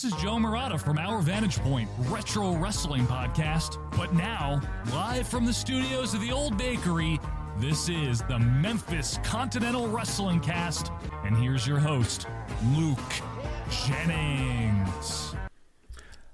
this is Joe Murata from Our Vantage Point Retro Wrestling Podcast. But now, live from the studios of the Old Bakery, this is the Memphis Continental Wrestling Cast. And here's your host, Luke Jennings.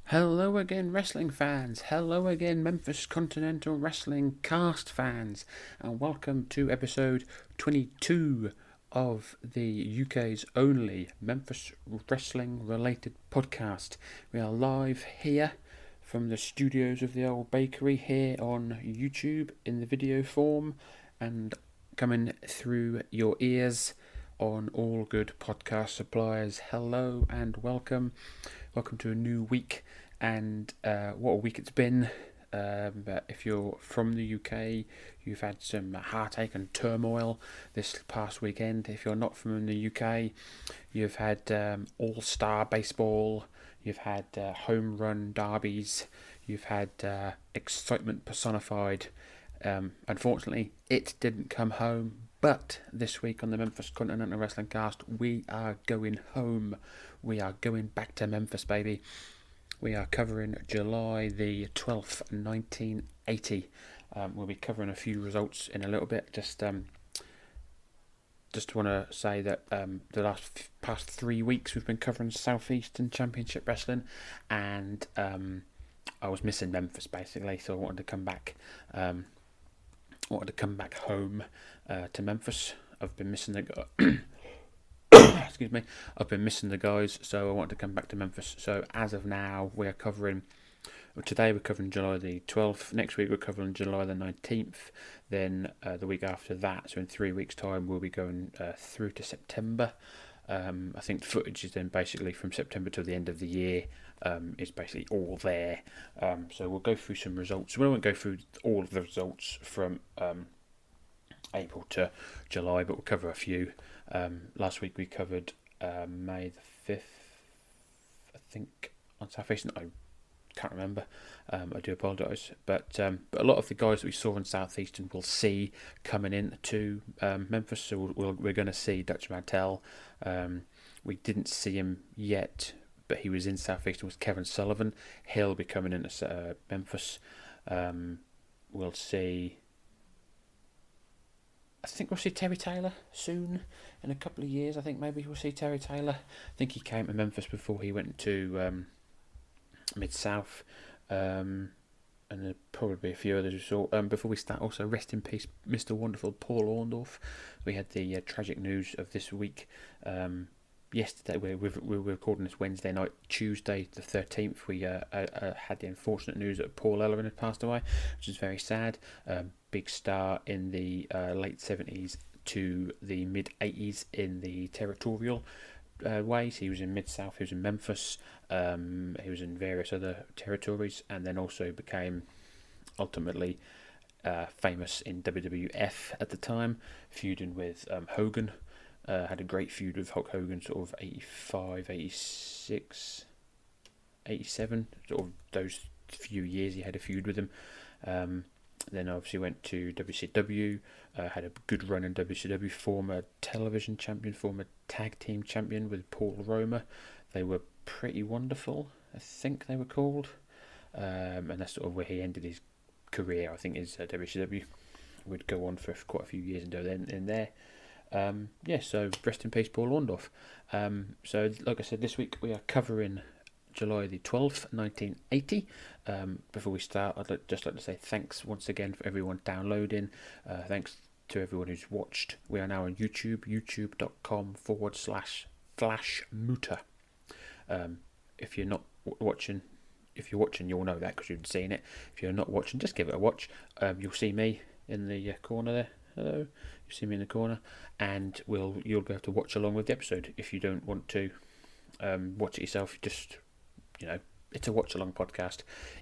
Hello again, wrestling fans. Hello again, Memphis Continental Wrestling cast fans. And welcome to episode 22 of the UK's only Memphis wrestling related podcast. We are live here from the studios of the old bakery here on YouTube in the video form and coming through your ears on all good podcast suppliers. Hello and welcome. Welcome to a new week, and uh, what a week it's been. Um, but if you're from the UK, you've had some heartache and turmoil this past weekend. If you're not from the UK, you've had um, all star baseball, you've had uh, home run derbies, you've had uh, excitement personified. Um, unfortunately, it didn't come home, but this week on the Memphis Continental Wrestling Cast, we are going home. We are going back to Memphis, baby. We are covering July the 12th, 1980. Um, we'll be covering a few results in a little bit. Just um, just want to say that um, the last past three weeks we've been covering Southeastern Championship Wrestling, and um, I was missing Memphis basically, so I wanted to come back. Um, wanted to come back home uh, to Memphis. I've been missing the excuse me. I've been missing the guys, so I wanted to come back to Memphis. So as of now, we are covering. Today we're covering July the 12th. Next week we're covering July the 19th. Then uh, the week after that, so in three weeks' time, we'll be going uh, through to September. Um, I think the footage is then basically from September to the end of the year um, basically all there. Um, so we'll go through some results. We won't go through all of the results from um, April to July, but we'll cover a few. Um, last week we covered uh, May the fifth, I think, on Southeastern. I can't remember. Um, I do apologise, but um, but a lot of the guys that we saw in Southeastern we'll see coming in to um, Memphis. So we'll, we'll, we're going to see Dutch Mantell. Um, we didn't see him yet, but he was in Southeastern. with Kevin Sullivan? He'll be coming into uh, Memphis. Um, we'll see. I think we'll see Terry Taylor soon in a couple of years. I think maybe we'll see Terry Taylor. I think he came to Memphis before he went to um, Mid South, um, and there'll probably be a few others we saw. Um, before we start, also rest in peace, Mr. Wonderful Paul Orndorff. We had the uh, tragic news of this week. Um, yesterday, we we we were recording this Wednesday night, Tuesday the thirteenth. We uh, uh, uh, had the unfortunate news that Paul Ellerin had passed away, which is very sad. Big star in the uh, late seventies to the mid eighties in the territorial uh, ways. He was in Mid South, he was in Memphis, um, he was in various other territories, and then also became ultimately uh, famous in WWF at the time, feuding with um, Hogan. Uh, had a great feud with Hulk Hogan, sort of 85, 86, 87, sort of those few years he had a feud with him. Um, then obviously went to WCW, uh, had a good run in WCW, former television champion, former tag team champion with Paul Roma. They were pretty wonderful, I think they were called. Um, and that's sort of where he ended his career, I think, is uh, WCW. Would go on for quite a few years and then in there. Um, yeah, so rest in peace, Paul Orndorff. Um, so, like I said, this week we are covering July the 12th, 1980. Um, before we start, I'd like, just like to say thanks once again for everyone downloading. Uh, thanks to everyone who's watched. We are now on YouTube, youtube.com forward slash flash muta. Um, if you're not w- watching, if you're watching, you'll know that because you've seen it. If you're not watching, just give it a watch. Um, you'll see me in the uh, corner there. Hello, you see me in the corner, and we'll you'll able to watch along with the episode. If you don't want to um, watch it yourself, just you know, it's a watch along podcast.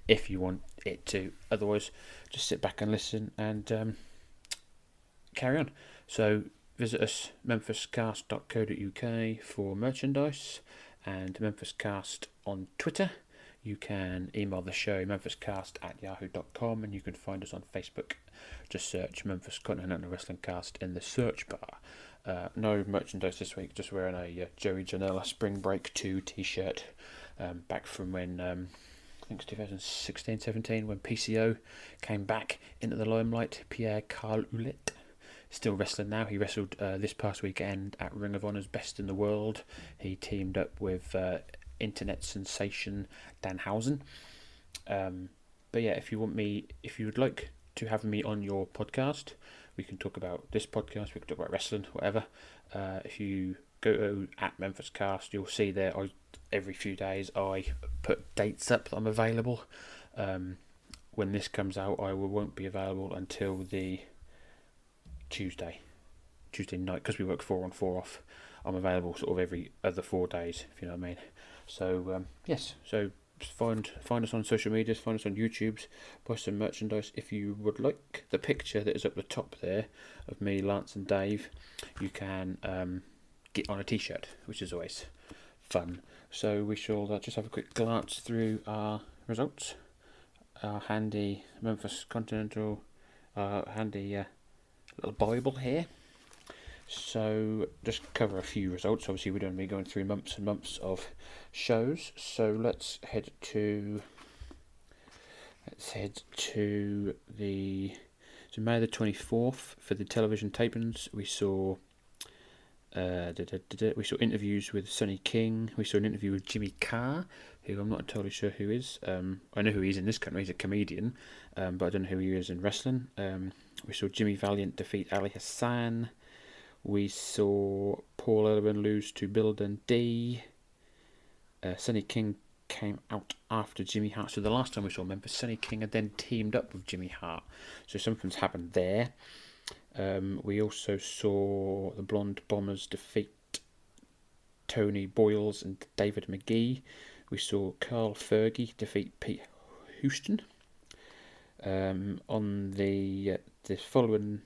If you want it to, otherwise, just sit back and listen and um, carry on. So visit us memphiscast.co.uk for merchandise and memphiscast on Twitter. You can email the show memphiscast at yahoo.com and you can find us on Facebook. Just search Memphis Continental Wrestling Cast in the search bar. Uh, no merchandise this week, just wearing a uh, Joey Janela Spring Break 2 t shirt um, back from when um, I think it's 2016 17 when PCO came back into the limelight. Pierre Carl Ouellet still wrestling now. He wrestled uh, this past weekend at Ring of Honor's Best in the World. He teamed up with uh, internet sensation Danhausen. Um, but yeah, if you want me, if you would like to have me on your podcast, we can talk about this podcast. We can talk about wrestling, whatever. Uh, if you go to at Memphis Cast, you'll see there. I every few days I put dates up that I'm available. Um, when this comes out, I will, won't be available until the Tuesday, Tuesday night, because we work four on four off. I'm available sort of every other four days, if you know what I mean. So um, yes, so find find us on social medias, find us on YouTube's, buy some merchandise if you would like. The picture that is up the top there of me, Lance, and Dave, you can um, get on a T-shirt, which is always fun. So we shall uh, just have a quick glance through our results. Our handy Memphis Continental, uh, handy uh, little Bible here. So just cover a few results. Obviously, we don't be going through months and months of shows. So let's head to let's head to the so May the twenty fourth for the television tapings. We saw uh, da, da, da, we saw interviews with Sonny King. We saw an interview with Jimmy Carr, who I'm not entirely sure who is. Um, I know who he is in this country. He's a comedian, um, but I don't know who he is in wrestling. Um, we saw Jimmy Valiant defeat Ali Hassan. We saw Paul Ellering lose to Bill Dundee. Uh, Sonny King came out after Jimmy Hart. So the last time we saw Memphis, Sonny King had then teamed up with Jimmy Hart. So something's happened there. Um, we also saw the Blonde Bombers defeat Tony Boyles and David McGee. We saw Carl Fergie defeat Pete Houston. Um, on the uh, the following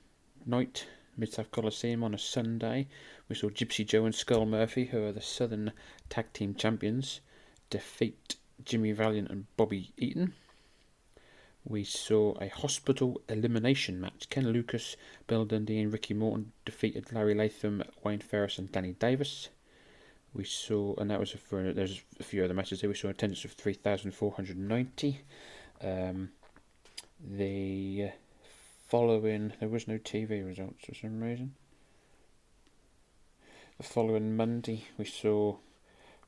night, Mid South Coliseum on a Sunday, we saw Gypsy Joe and Skull Murphy, who are the Southern Tag Team Champions, defeat Jimmy Valiant and Bobby Eaton we saw a hospital elimination match. Ken Lucas, Bill Dundee, and Ricky Morton defeated Larry Latham, Wayne Farris, and Danny Davis. We saw, and that was for there's a few other matches there. We saw attendance of three thousand four hundred ninety. Um, the following, there was no TV results for some reason. The following Monday, we saw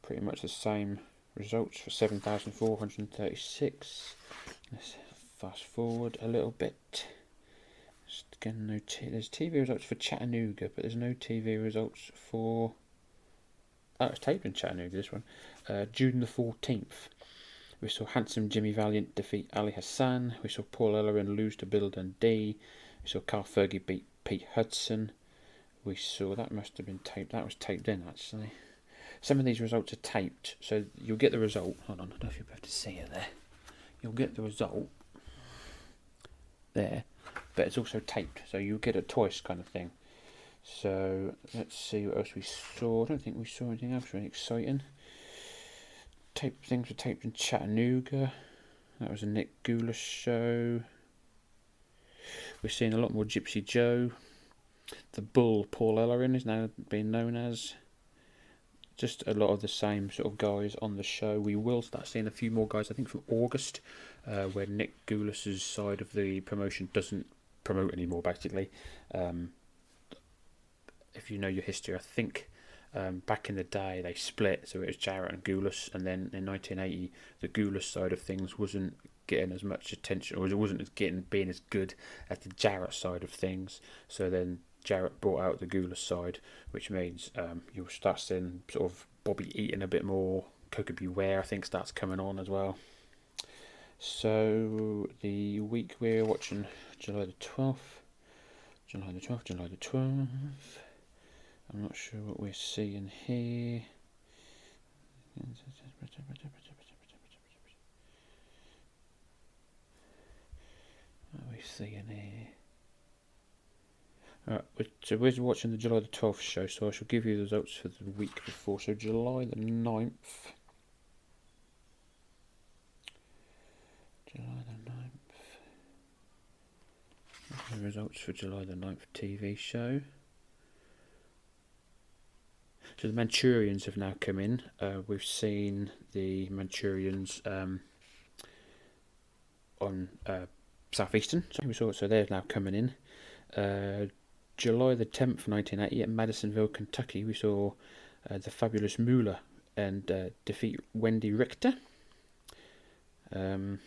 pretty much the same results for seven thousand four hundred thirty-six fast forward a little bit. Again, no t- there's TV results for Chattanooga, but there's no TV results for. Oh, it's taped in Chattanooga. This one, uh, June the fourteenth. We saw handsome Jimmy Valiant defeat Ali Hassan. We saw Paul Ellering lose to Bill Dundee. We saw Carl Fergie beat Pete Hudson. We saw that must have been taped. That was taped in actually. Some of these results are taped, so you'll get the result. Hold on, I don't know if you'll be able to see it there. You'll get the result there, but it's also taped, so you get it twice kind of thing. So let's see what else we saw. I don't think we saw anything else really exciting. Tape things were taped in Chattanooga. That was a Nick Gulas show. We're seeing a lot more Gypsy Joe. The Bull Paul Ellering is now being known as. Just a lot of the same sort of guys on the show. We will start seeing a few more guys, I think, from August, uh, where Nick Gulas's side of the promotion doesn't promote anymore, basically. Um, if you know your history, I think um, back in the day they split, so it was Jarrett and Gulas, and then in 1980 the Gulas side of things wasn't getting as much attention, or it wasn't as getting being as good as the Jarrett side of things. So then Jarrett brought out the Gulas side, which means um, you'll start seeing sort of Bobby Eaton a bit more. Koko B. Ware, I think, starts coming on as well. So the week we're watching July the 12th, July the 12th, July the 12th. I'm not sure what we're seeing here. What are we seeing here? Alright, so we're watching the July the 12th show, so I shall give you the results for the week before. So July the 9th. July the 9th. The results for July the 9th TV show. So the Manchurians have now come in. Uh, we've seen the Manchurians um, on uh, Southeastern. So we saw so they're now coming in. Uh, July the 10th, 1980, at Madisonville, Kentucky, we saw uh, the fabulous Moolah and uh, defeat Wendi Richter. Um,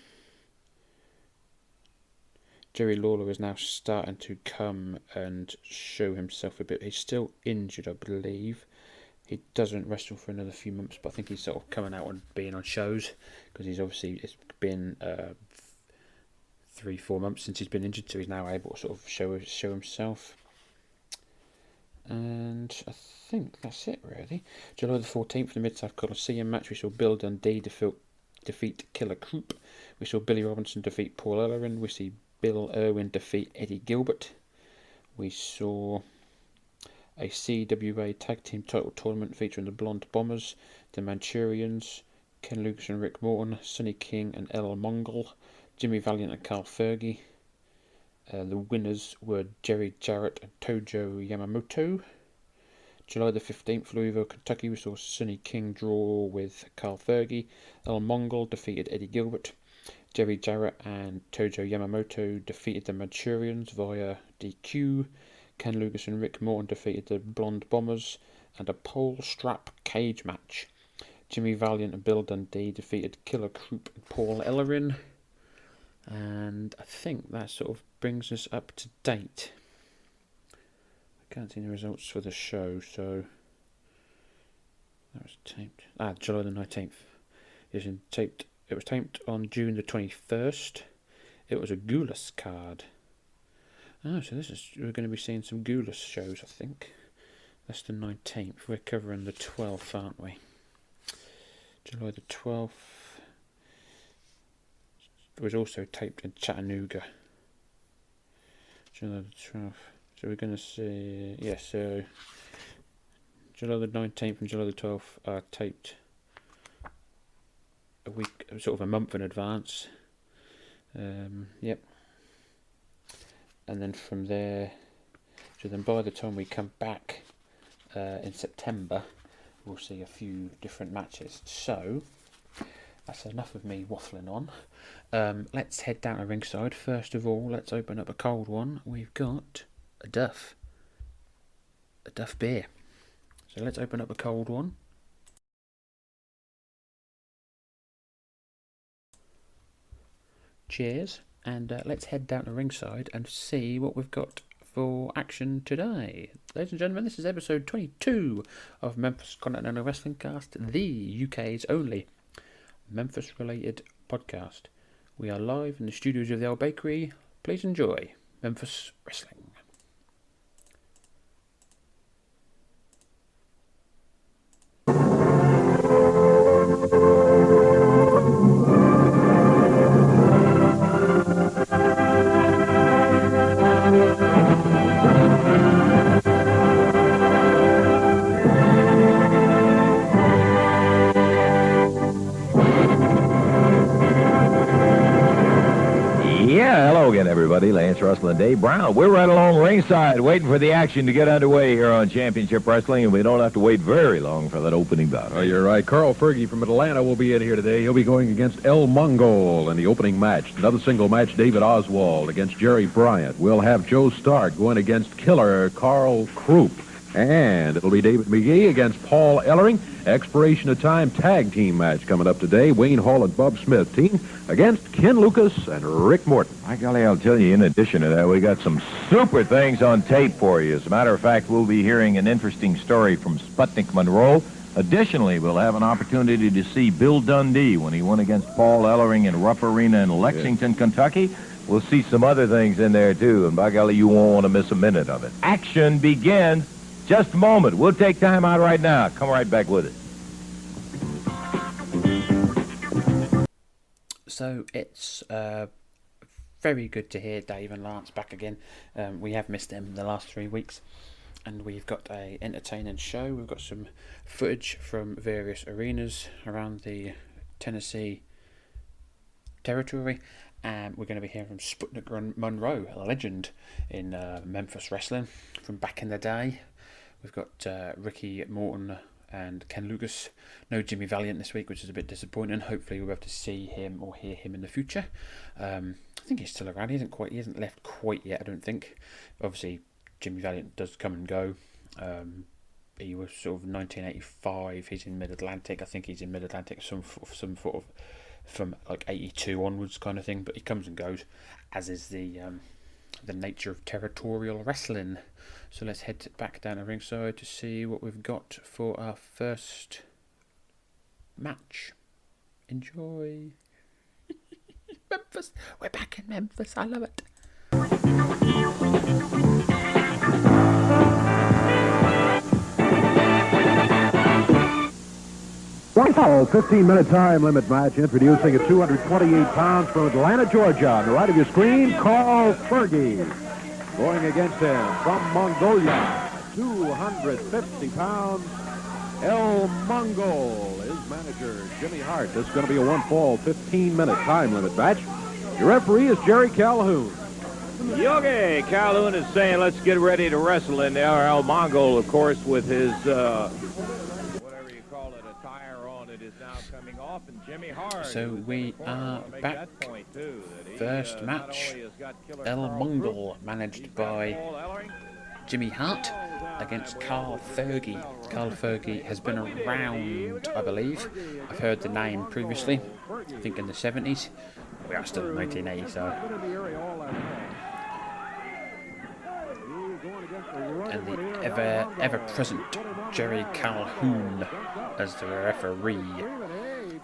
Jerry Lawler is now starting to come and show himself a bit. He's still injured, I believe. He doesn't wrestle for another few months, but I think he's sort of coming out and being on shows because he's obviously it's been uh, three, four months since he's been injured, so he's now able to sort of show show himself. And I think that's it really. July the 14th, the Mid South Coliseum match, we saw Bill Dundee defeat, defeat Killer Krupp. We saw Billy Robinson defeat Paul Ellering. We see Bill Irwin defeat Eddie Gilbert. We saw a CWA Tag Team Title Tournament featuring the Blonde Bombers, the Manchurians, Ken Lucas and Rick Morton, Sonny King and El Mongol, Jimmy Valiant and Carl Fergie. Uh, the winners were Jerry Jarrett and Tojo Yamamoto. July the 15th, Louisville, Kentucky, we saw Sonny King draw with Carl Fergie. El Mongol defeated Eddie Gilbert. Jerry Jarrett and Tojo Yamamoto defeated the Manchurians via DQ. Ken Lucas and Rick Morton defeated the Blonde Bombers, and a pole strap cage match. Jimmy Valiant and Bill Dundee defeated Killer Krupp and Paul Ellering. And I think that sort of brings us up to date. I can't see the results for the show, so that was taped. Ah, July the nineteenth. It was taped. It was taped on June the twenty first. It was a Gulas card. Oh, so this is we're going to be seeing some Gulas shows, I think. That's the nineteenth. We're covering the twelfth, aren't we? July the twelfth. It was also taped in Chattanooga. July the twelfth. So we're going to see. Yeah, so July the nineteenth and July the twelfth are taped a week, sort of a month in advance. Um, yep and then from there, so then by the time we come back uh, in September, we'll see a few different matches. So that's enough of me waffling on. Um, let's head down to ringside. First of all, let's open up a cold one. We've got a Duff, a Duff beer. So let's open up a cold one. Cheers and uh, let's head down to ringside and see what we've got for action today. Ladies and gentlemen, this is episode 22 of Memphis Continental Wrestling Cast, the UK's only Memphis related podcast. We are live in the studios of the Old Bakery. Please enjoy Memphis Wrestling. Wrestling. Dave Brown. We're right along ringside waiting for the action to get underway here on Championship Wrestling, and we don't have to wait very long for that opening bout. Oh, you're right. Carl Fergie from Atlanta will be in here today. He'll be going against El Mongol in the opening match. Another single match, David Oswald against Jerry Bryant. We'll have Joe Stark going against killer Karl Krupp. And it'll be David McGee against Paul Ellering. Expiration of time tag team match coming up today. Wayne Hall and Bob Smith team against Ken Lucas and Rick Morton. My golly, I'll tell you, in addition to that, we got some super things on tape for you. As a matter of fact, we'll be hearing an interesting story from Sputnik Monroe. Additionally, we'll have an opportunity to see Bill Dundee when he won against Paul Ellering in Rupp Arena in Lexington, Kentucky. We'll see some other things in there, too, and by golly, you won't want to miss a minute of it. Action begins just a moment. We'll take time out right now. Come right back with us. So it's uh, very good to hear Dave and Lance back again. Um, we have missed them the last three weeks, and we've got a entertaining show. We've got some footage from various arenas around the Tennessee territory, and we're going to be hearing from Sputnik Monroe, a legend in uh, Memphis wrestling from back in the day. We've got uh, Ricky Morton and Ken Lucas. No Jimmy Valiant this week, which is a bit disappointing. Hopefully, we'll be able to see him or hear him in the future. Um, I think he's still around. He hasn't quite. He hasn't left quite yet. I don't think. Obviously, Jimmy Valiant does come and go. Um, he was sort of 1985. He's in Mid Atlantic. I think he's in Mid Atlantic. Some some sort of from like 82 onwards kind of thing. But he comes and goes, as is the um, the nature of territorial wrestling. So let's head back down the ringside to see what we've got for our first match. Enjoy. Memphis. We're back in Memphis. I love it. One fall, 15-minute time limit match introducing at 228 pounds from Atlanta, Georgia. On the right of your screen, Carl Fergie. Going against him from Mongolia, 250 pounds, El Mongol. His manager, Jimmy Hart. This is going to be a one-fall, 15-minute time limit match. Your referee is Jerry Calhoun. Yogi Calhoun is saying, let's get ready to wrestle in there. El Mongol, of course, with his... Uh, So we are back. First match, El Mongol, managed by Jimmy Hart against Carl Fergie. Carl Fergie has been around, I believe. I've heard the name previously, I think in the 70s. We are still in 1980, so. And the ever ever present Jerry Calhoun as the referee.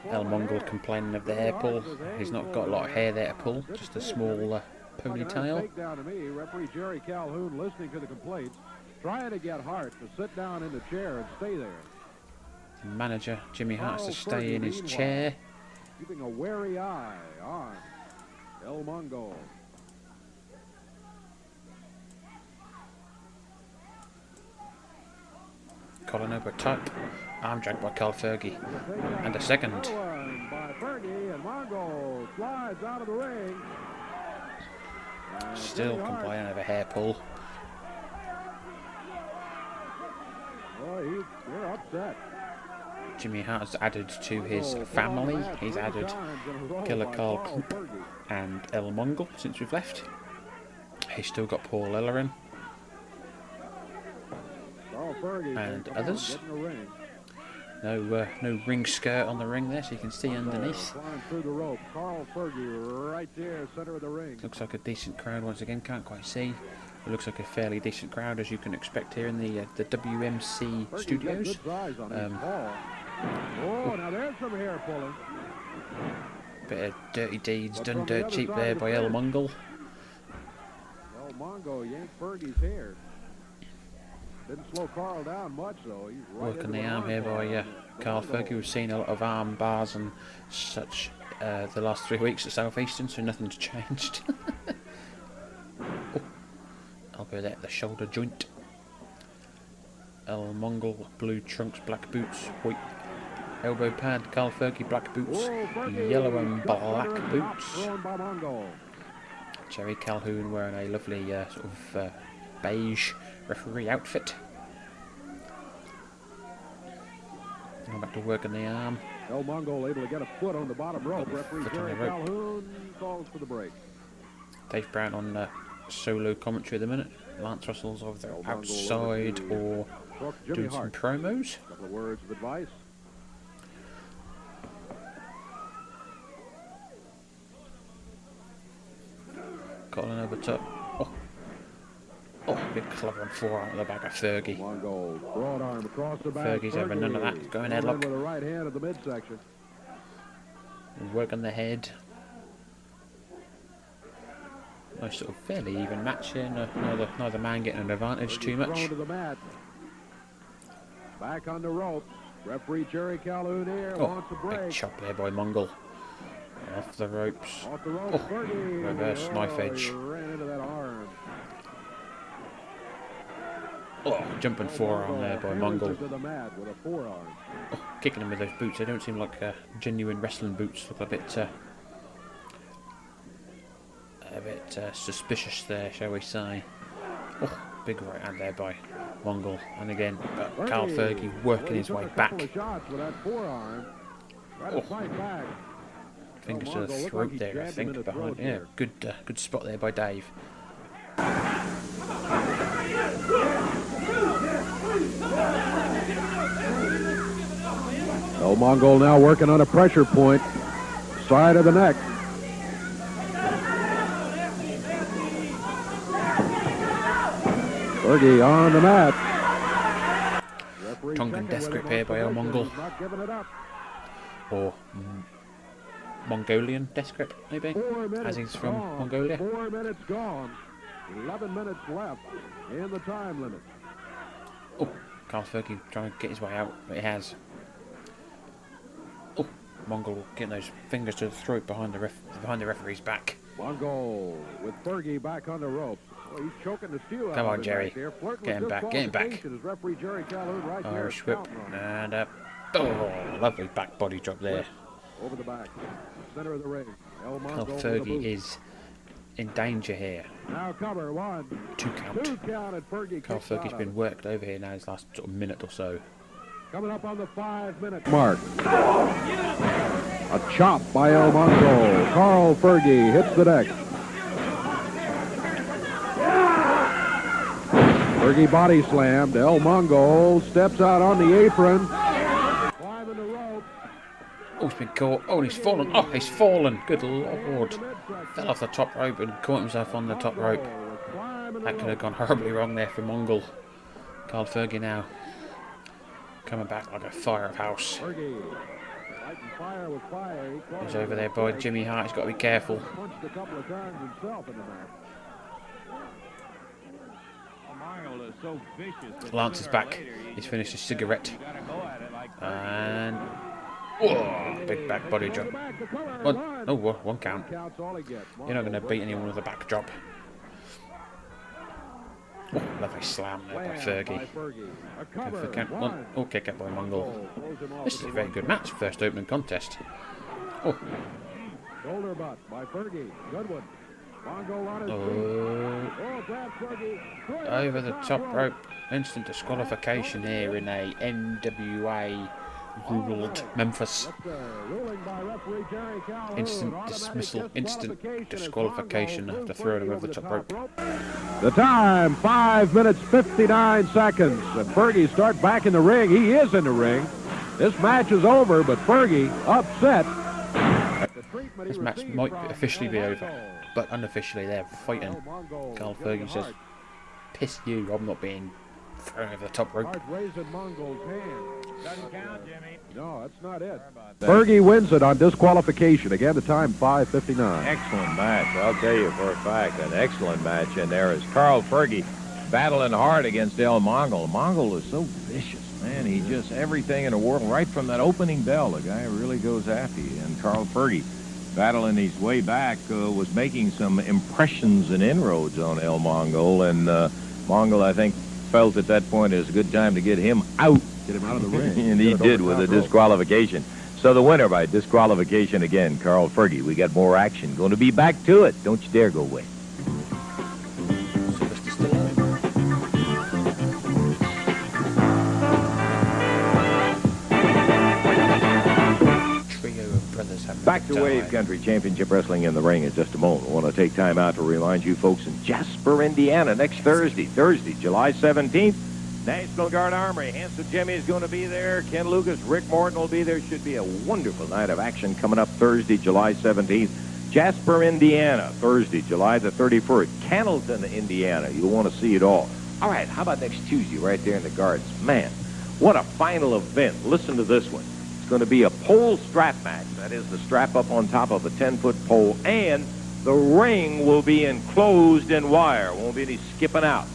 El Mongol complaining of the hair pull. He's not got a lot of hair there to pull, just a small uh, ponytail. Down to me, referee Jerry Calhoun listening to the complaints, trying to get Hart to sit down in the chair and stay there. Manager Jimmy Hart to stay in his chair. Keeping a wary eye on El Mongol. Colin over top. Arm drag by Carl Fergie. And a second. By Fergie and Mongol slides out of the ring. Still complaining of a hair pull. Boy, they're upset. Jimmy Hart has added to his family. He's added Killer Karl Krupp and El Mongol since we've left. He's still got Paul Ellering and others. No, uh, no ring skirt on the ring there, so you can see underneath. Looks like a decent crowd once again. Can't quite see. It looks like a fairly decent crowd, as you can expect here in the uh, the WMC studios. Um, oh, now there's some hair pulling. Bit of dirty deeds done dirt cheap there by El Mongol. El Mongol yanked Fergie's hair. Didn't slow Carl down much, though. Right Working the arm here by uh, Carl Fergie. We've seen a lot of arm bars and such uh, the last three weeks at Southeastern, so nothing's changed. oh, elbow there at the shoulder joint. El Mongol, blue trunks, black boots, white elbow pad, Carl Fergie, black boots, yellow and black boots. Jerry Calhoun wearing a lovely uh, sort of uh, beige referee outfit. Going back to working the arm. El Mongol able to get a foot on the bottom rope. The Referee Jerry. Calhoun calls for the break. Dave Brown on uh, solo commentary at the minute. Lance Russell's either El outside or doing some promos. A couple of words of advice. Colin over top. Oh, oh big club on forearm at the back of Fergie. Mongol broad arm across the back. Fergie's having none of that. Going in headlock. with a right hand at the midsection. Working the head. Nice sort of fairly even match here. No, neither, neither man getting an advantage too much. Thrown to the mat. Back on the rope. Referee Jerry Calhoun here Oh, wants a break. big chop there by Mongol. Off the ropes. Off the rope, Oh, reverse knife Oh, edge. he ran into that arm. Oh, jumping forearm there by Mongol. him To the mat with a forearm. Kicking him with those boots. They don't seem like uh, genuine wrestling boots. Look a bit, uh, a bit uh, suspicious there, shall we say? Oh, big right hand there by Mongol. And again, uh, Carl Fergie working his way back. couple of shots with that forearm. Tried Oh. to fight. Fingers to the throat there, I think. Behind, throat yeah, good, uh, good spot there by Dave. El Mongol now working on a pressure point. Side of the neck. Fergie on the mat. Tongan death grip here by El. Mongol. He's Not giving it up. Or mm, Mongolian death grip, maybe? As he's from gone. Mongolia. Four minutes gone. 11 minutes left in the time limit. Oh, Carl Fergie trying to get his way out, but he has. Oh, Mongol getting those fingers to the throat behind the ref, behind the referee's back. Mongol with Fergie back on the rope. Oh, he's choking the steel Come on, Jerry. Right Get him back, get him back. referee Jerry Calhoun right Irish whip counting on him. and up. Oh, lovely back body drop there. Over the back. Center of the ring. El Carl Mongol Fergie is in danger here. Now cover. One. Two count. Two count and Fergie Carl kicks out Fergie's of been worked over here now his last sort of minute or so. Coming up on the five minute mark. A chop by El Mongol. Carl Fergie hits the deck. Fergie body slammed. El Mongol steps out on the apron. Oh, he's been caught. Oh, he's fallen. Oh, he's fallen. Good lord. Fell off the top rope and caught himself on the top rope. That could have gone horribly wrong there for Mongol. Carl Fergie now coming back like a. Fire. He caught He's over there by. Jimmy Hart. He's got to be careful. Of. Lance is back. He's finished his cigarette. And. Whoa, big back body drop. Back to cover. One, oh, one one count. Counts all he gets. You're not going to beat anyone with a back drop. Oh, lovely slam there by Fergie. Fergie. A Go cover. for count One. one. Oh, kick out by Mongol. Mongol throws him off This is a very good match. First opening contest. Oh, Shoulder butt by Fergie. Good one. Mongol on his feet. oh, Oh, grab Fergie. Throw it over the top rope. Instant disqualification here in a NWA ruled Memphis. That's a ruling by referee Jerry Calhoun. Instant dismissal, instant disqualification as disqualification Mongol after throwing him over the top rope. The time, 5 minutes 59 seconds. And Fergie start back in the ring. He is in the ring. This match is over, but Fergie upset. This match might officially be over, but unofficially they're fighting. Carl Fergie says, "Piss you! I'm not being thrown over the top rope." Hart raising Mongol's hand. Doesn't count, Jimmy. No, that's not it. Fergie wins it on disqualification. Again, the time 5:59. Excellent match. I'll tell you for a fact, an excellent match. And there is Carl Fergie battling hard against El Mongol. Mongol is so vicious, man. He just everything in the world, right from that opening bell, the guy really goes after you. And Carl Fergie, battling his way back, uh, was making some impressions and inroads on El Mongol. And uh, Mongol, I think, felt at that point it was a good time to get him out Get him out of the ring. and he did with a disqualification. So the winner by disqualification again, Carl Fergie. We got more action. Going to be back to it. Don't you dare go away. Back to Wave Country Championship Wrestling in the Ring in just a moment. I want to take time out to remind you folks in Jasper, Indiana, next Thursday, Thursday, July 17th, National Guard Armory. Handsome Jimmy is going to be there. Ken Lucas, Rick Morton will be there. Should be a wonderful night of action coming up Thursday, July 17th. Jasper, Indiana, Thursday, July the 31st. Cannelton, Indiana. You'll want to see it all. All right, how about next Tuesday right there in the Gardens? Man, what a final event. Listen to this one. It's going to be a pole strap match. That is the strap up on top of a 10-foot pole, and the ring will be enclosed in wire. Won't be any skipping out.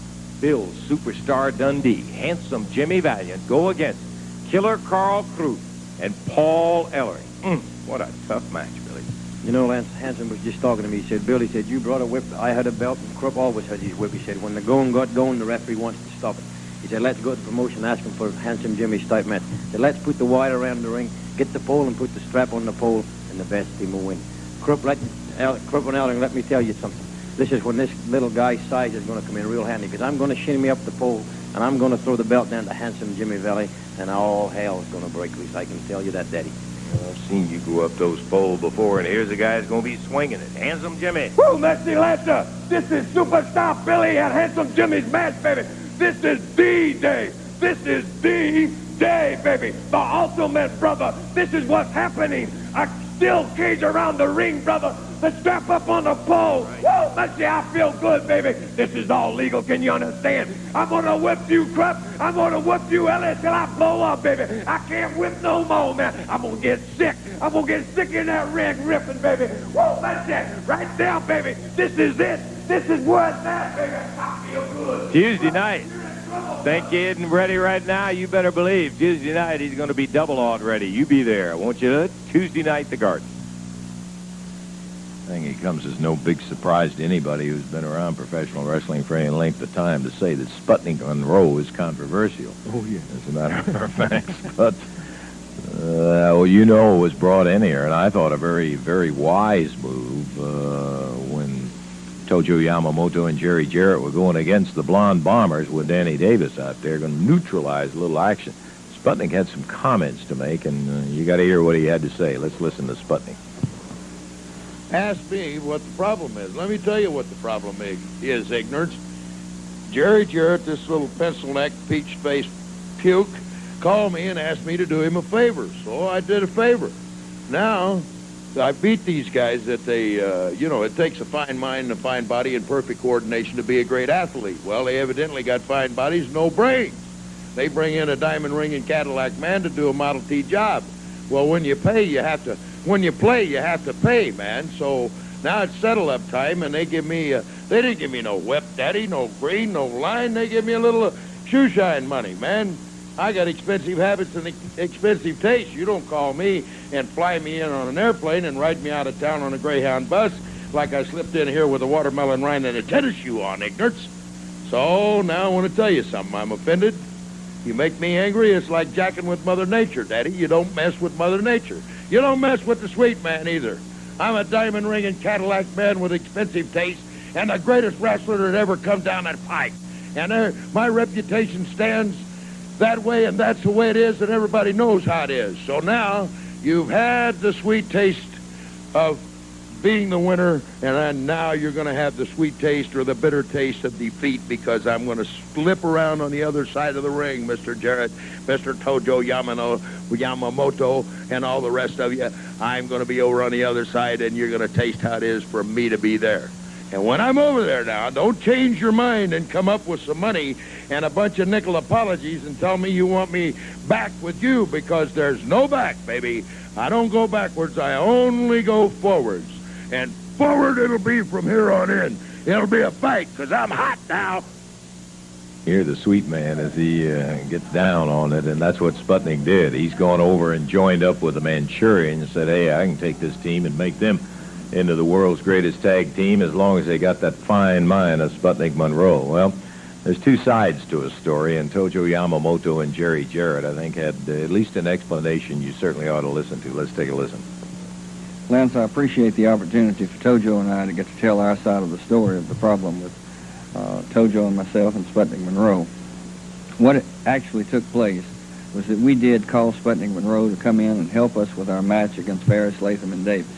Bill Superstar Dundee, handsome Jimmy Valiant go against Killer Karl Krupp and Paul Ellery. Mm, what a tough match, Billy. You know, Lance Hanson was just talking to me. He said, Billy said, you brought a whip. I had a belt, and Krupp always had his whip. He said, when the going got going, the referee wants to stop it. He said, let's go to promotion, ask him for Handsome Jimmy's type match. He said, let's put the wire around the ring, get the pole and put the strap on the pole, and the best team will win. Krupp, let, Krupp and Ellering, let me tell you something. This is when this little guy's size is going to come in real handy, because I'm going to shin me up the pole, and I'm going to throw the belt down to Handsome Jimmy Valley, and all hell is going to break loose. I can tell you that, Daddy. I've seen you go up those poles before, and here's a guy that's going to be swinging it. Handsome Jimmy. Woo, Messi Lancer! This is Superstar Billy and Handsome Jimmy's match, baby. This is D-Day. This is D-Day, baby. The ultimate, brother. This is what's happening. A steel cage around the ring, brother. The strap up on the pole. Woo, Messi, I feel good, baby. This is all legal. Can you understand? I'm gonna whip you, Krupp. I'm gonna whip you, Elliot, till I blow up, baby. I can't whip no more, man. I'm gonna get sick. I'm gonna get sick in that ring ripping, baby. That's it. Right there, baby. This is it. This is where it's at, baby. I feel good. Tuesday night. Think you isn't ready right now? You better believe Tuesday night he's going to be double awed ready. You be there, won't you? Tuesday night, the Garden. I think it comes as no big surprise to anybody who's been around professional wrestling for any length of time to say that Sputnik Monroe is controversial. Oh, yeah. As a matter of fact, but uh, well, you know, was brought in here, and I thought a very, very wise move uh, when Tojo Yamamoto and Jerry Jarrett were going against the Blonde Bombers with Danny Davis out there, going to neutralize a little action. Sputnik had some comments to make, and uh, you got to hear what he had to say. Let's listen to Sputnik. Ask me what the problem is. Let me tell you what the problem is, is ignorance. Jerry Jarrett, this little pencil-neck, peach-faced puke, called me and asked me to do him a favor. So I did a favor. Now, I beat these guys that they, uh, you know, it takes a fine mind and a fine body and perfect coordination to be a great athlete. Well, they evidently got fine bodies, no brains. They bring in a diamond ring and Cadillac man to do a Model T job. Well, when you pay, you have to, when you play, you have to pay, man. So now it's settle up time, and they give me, uh, they didn't give me no whip daddy, no green, no line. They give me a little uh, shoe shine money, man. I got expensive habits and expensive tastes. You don't call me and fly me in on an airplane and ride me out of town on a Greyhound bus like I slipped in here with a watermelon rind and a tennis shoe on, ignorance. So now I want to tell you something. I'm offended. You make me angry, it's like jacking with Mother Nature, Daddy. You don't mess with Mother Nature. You don't mess with the sweet man either. I'm a diamond ring and Cadillac man with expensive taste and the greatest wrestler that ever come down that pike. And my reputation stands that way, and that's the way it is, and everybody knows how it is. So now you've had the sweet taste of being the winner, and now you're going to have the sweet taste or the bitter taste of defeat because I'm going to slip around on the other side of the ring, Mr. Jarrett, Mr. Tojo Yamano, Yamamoto, and all the rest of you. I'm going to be over on the other side, and you're going to taste how it is for me to be there. And when I'm over there now, don't change your mind and come up with some money and a bunch of nickel apologies and tell me you want me back with you because there's no back, baby. I don't go backwards. I only go forwards. And forward it'll be from here on in. It'll be a fight because I'm hot now. Hear the sweet man as he uh, gets down on it, and that's what Sputnik did. He's gone over and joined up with the Manchurian and said, hey, I can take this team and make them into the world's greatest tag team as long as they got that fine mind of Sputnik Monroe. Well, there's two sides to a story, and Tojo Yamamoto and Jerry Jarrett, I think, had uh, at least an explanation you certainly ought to listen to. Let's take a listen. Lance, I appreciate the opportunity for Tojo and I to get to tell our side of the story of the problem with uh, Tojo and myself and Sputnik Monroe. What actually took place was that we did call Sputnik Monroe to come in and help us with our match against Farris, Latham, and Davis.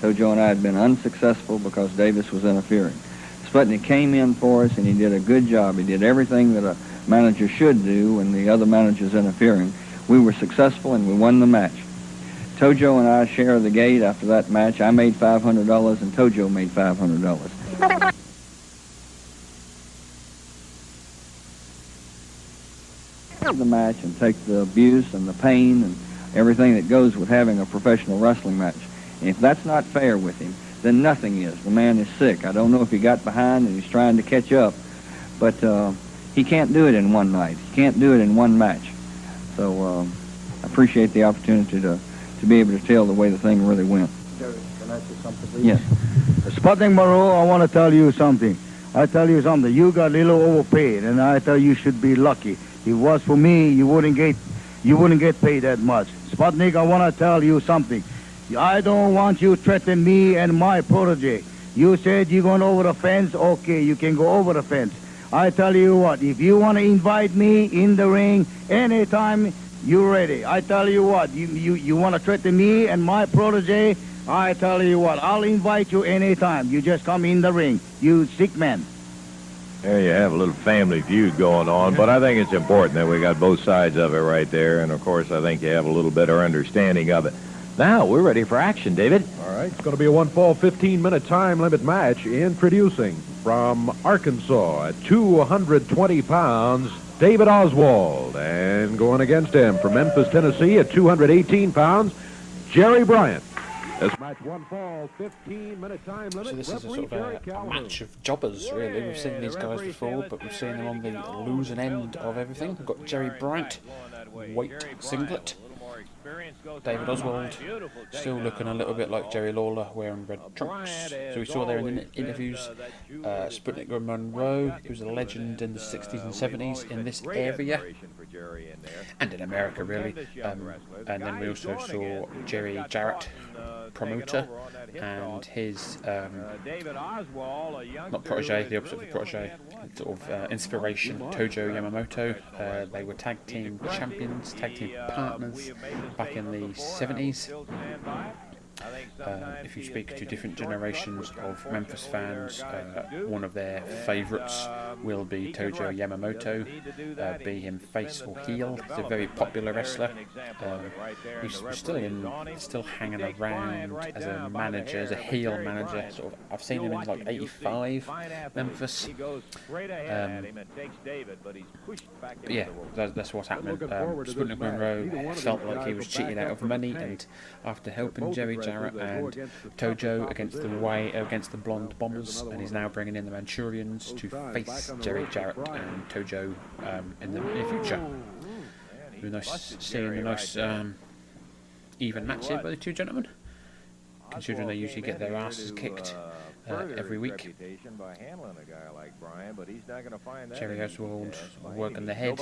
Tojo and I had been unsuccessful because Davis was interfering. Sputnik came in for us, and he did a good job. He did everything that a manager should do when the other manager's interfering. We were successful, and we won the match. Tojo and I share the gate after that match. I made $500, and Tojo made $500. the match and take the abuse and the pain and everything that goes with having a professional wrestling match. And if that's not fair with him, then nothing is. The man is sick. I don't know if he got behind and he's trying to catch up, but uh, he can't do it in one night. He can't do it in one match. So uh, I appreciate the opportunity to, to be able to tell the way the thing really went. Jerry, can I say something, please? Yes. Sputnik Monroe, I want to tell you something. I tell you something. You got a little overpaid, and I tell you, you should be lucky. If it was for me, you wouldn't get, you wouldn't get paid that much. Sputnik, I want to tell you something. I don't want you threatening me and my protege. You said you're going over the fence. Okay, you can go over the fence. I tell you what, if you want to invite me in the ring anytime, you're ready. I tell you what, you, you, you want to threaten me and my protege, I tell you what, I'll invite you anytime. You just come in the ring, you sick man. There you have a little family feud going on, but I think it's important that we got both sides of it right there, and of course I think you have a little better understanding of it. Now we're ready for action, David. All right, it's going to be a one fall, 15 minute time limit match. Introducing from Arkansas at 220 pounds, David Oswald. And going against him from Memphis, Tennessee at 218 pounds, Jerry Bryant. This match one fall, 15 minute time limit. So this is a Referee sort of a, a match of jobbers, really. We've seen these guys before, but we've seen them on the losing end of everything. We've got Jerry Bryant, white singlet. David Oswald, still looking a little bit like Jerry Lawler, wearing red trunks. So we saw there in the interviews, uh, Sputnik Monroe, he was a legend in the 60s and 70s in this area, and in America really. Um, and then we also saw Jerry Jarrett, promoter, and his um, not protege, the opposite of protege, sort of uh, inspiration, Tojo Yamamoto. Uh, they were tag team champions, tag team partners back in the 70s. Uh, if you speak to different generations of Memphis fans, uh, one of their favourites will be Tojo Yamamoto, uh, be him face or heel. He's a very popular wrestler. Um, he's still in, still hanging around as a manager, as a heel manager. Sort of, I've seen him in like '85 Memphis. Um, but yeah, that's, that's what's happening. Um, Sputnik Monroe felt like he was cheated out of money, and after helping Jerry Jarrett and Tojo against the way against the Blonde Bombers, and he's now bringing in the Manchurians to face Jerry Jarrett and Tojo um, in the near future. Be nice seeing a nice um, even match here by the two gentlemen, considering they usually get their asses kicked uh, every week. Jerry Oswald working the head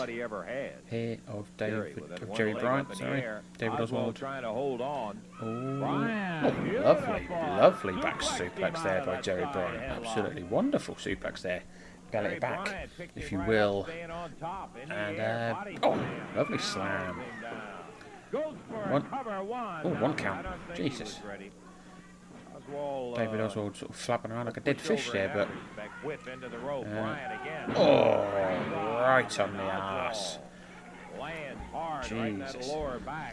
here of David of Jerry Bryant, sorry, David Oswald. trying to hold on. Oh, oh, lovely, lovely back suplex there by Jerry Bryant. Absolutely wonderful suplex there. Belly back, if you will. And, uh, oh, lovely slam. One, oh, one count. Jesus. David Oswald sort of flapping around like a dead fish there, but. Uh, oh, right on the ass. Jesus.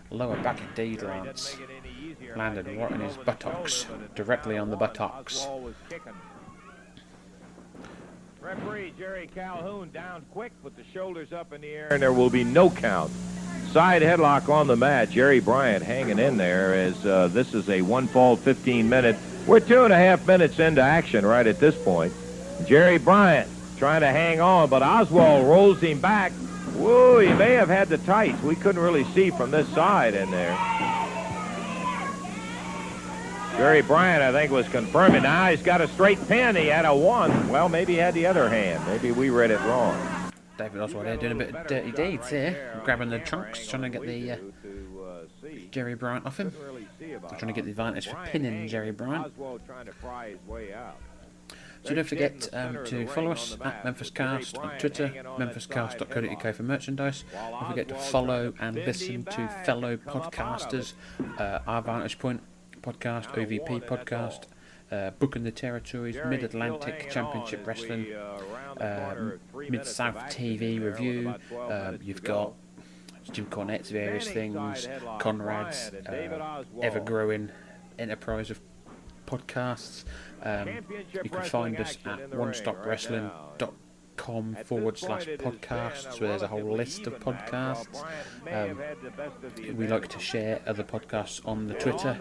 Lower back indeed, Lance. Landed right on his buttocks. Directly on the buttocks. Referee Jerry Calhoun down quick, put the shoulders up in the air, and there will be no count. Side headlock on the mat. Jerry Bryant hanging in there as uh, this is a one fall 15 minute. We're two and a half minutes into action right at this point. Jerry Bryant trying to hang on, but Oswald rolls him back. Whoa, he may have had the tights. We couldn't really see from this side in there. Jerry Bryant, I think, was confirming. Now he's got a straight pin. He had a one. Well, maybe he had the other hand. Maybe we read it wrong. David Oswald there doing a bit of dirty deeds here. Grabbing the trunks, trying to get the uh, Jerry Bryant off him. Trying to get the advantage for pinning Jerry Bryant. So don't forget um, to follow us at MemphisCast on Twitter, memphiscast.co.uk for merchandise. Don't forget to follow and listen to fellow podcasters, uh, Our Vantage Point podcast, OVP podcast, uh, Booking the Territories, Mid Atlantic Championship Wrestling, Mid South TV review. Uh, you've got Jim Cornette's various things, Conrad's uh, ever growing enterprise of podcasts. Um, you can find us at onestopwrestling.com forward slash podcasts, where there's a whole list of podcasts. Um, we like to share other podcasts on the Twitter.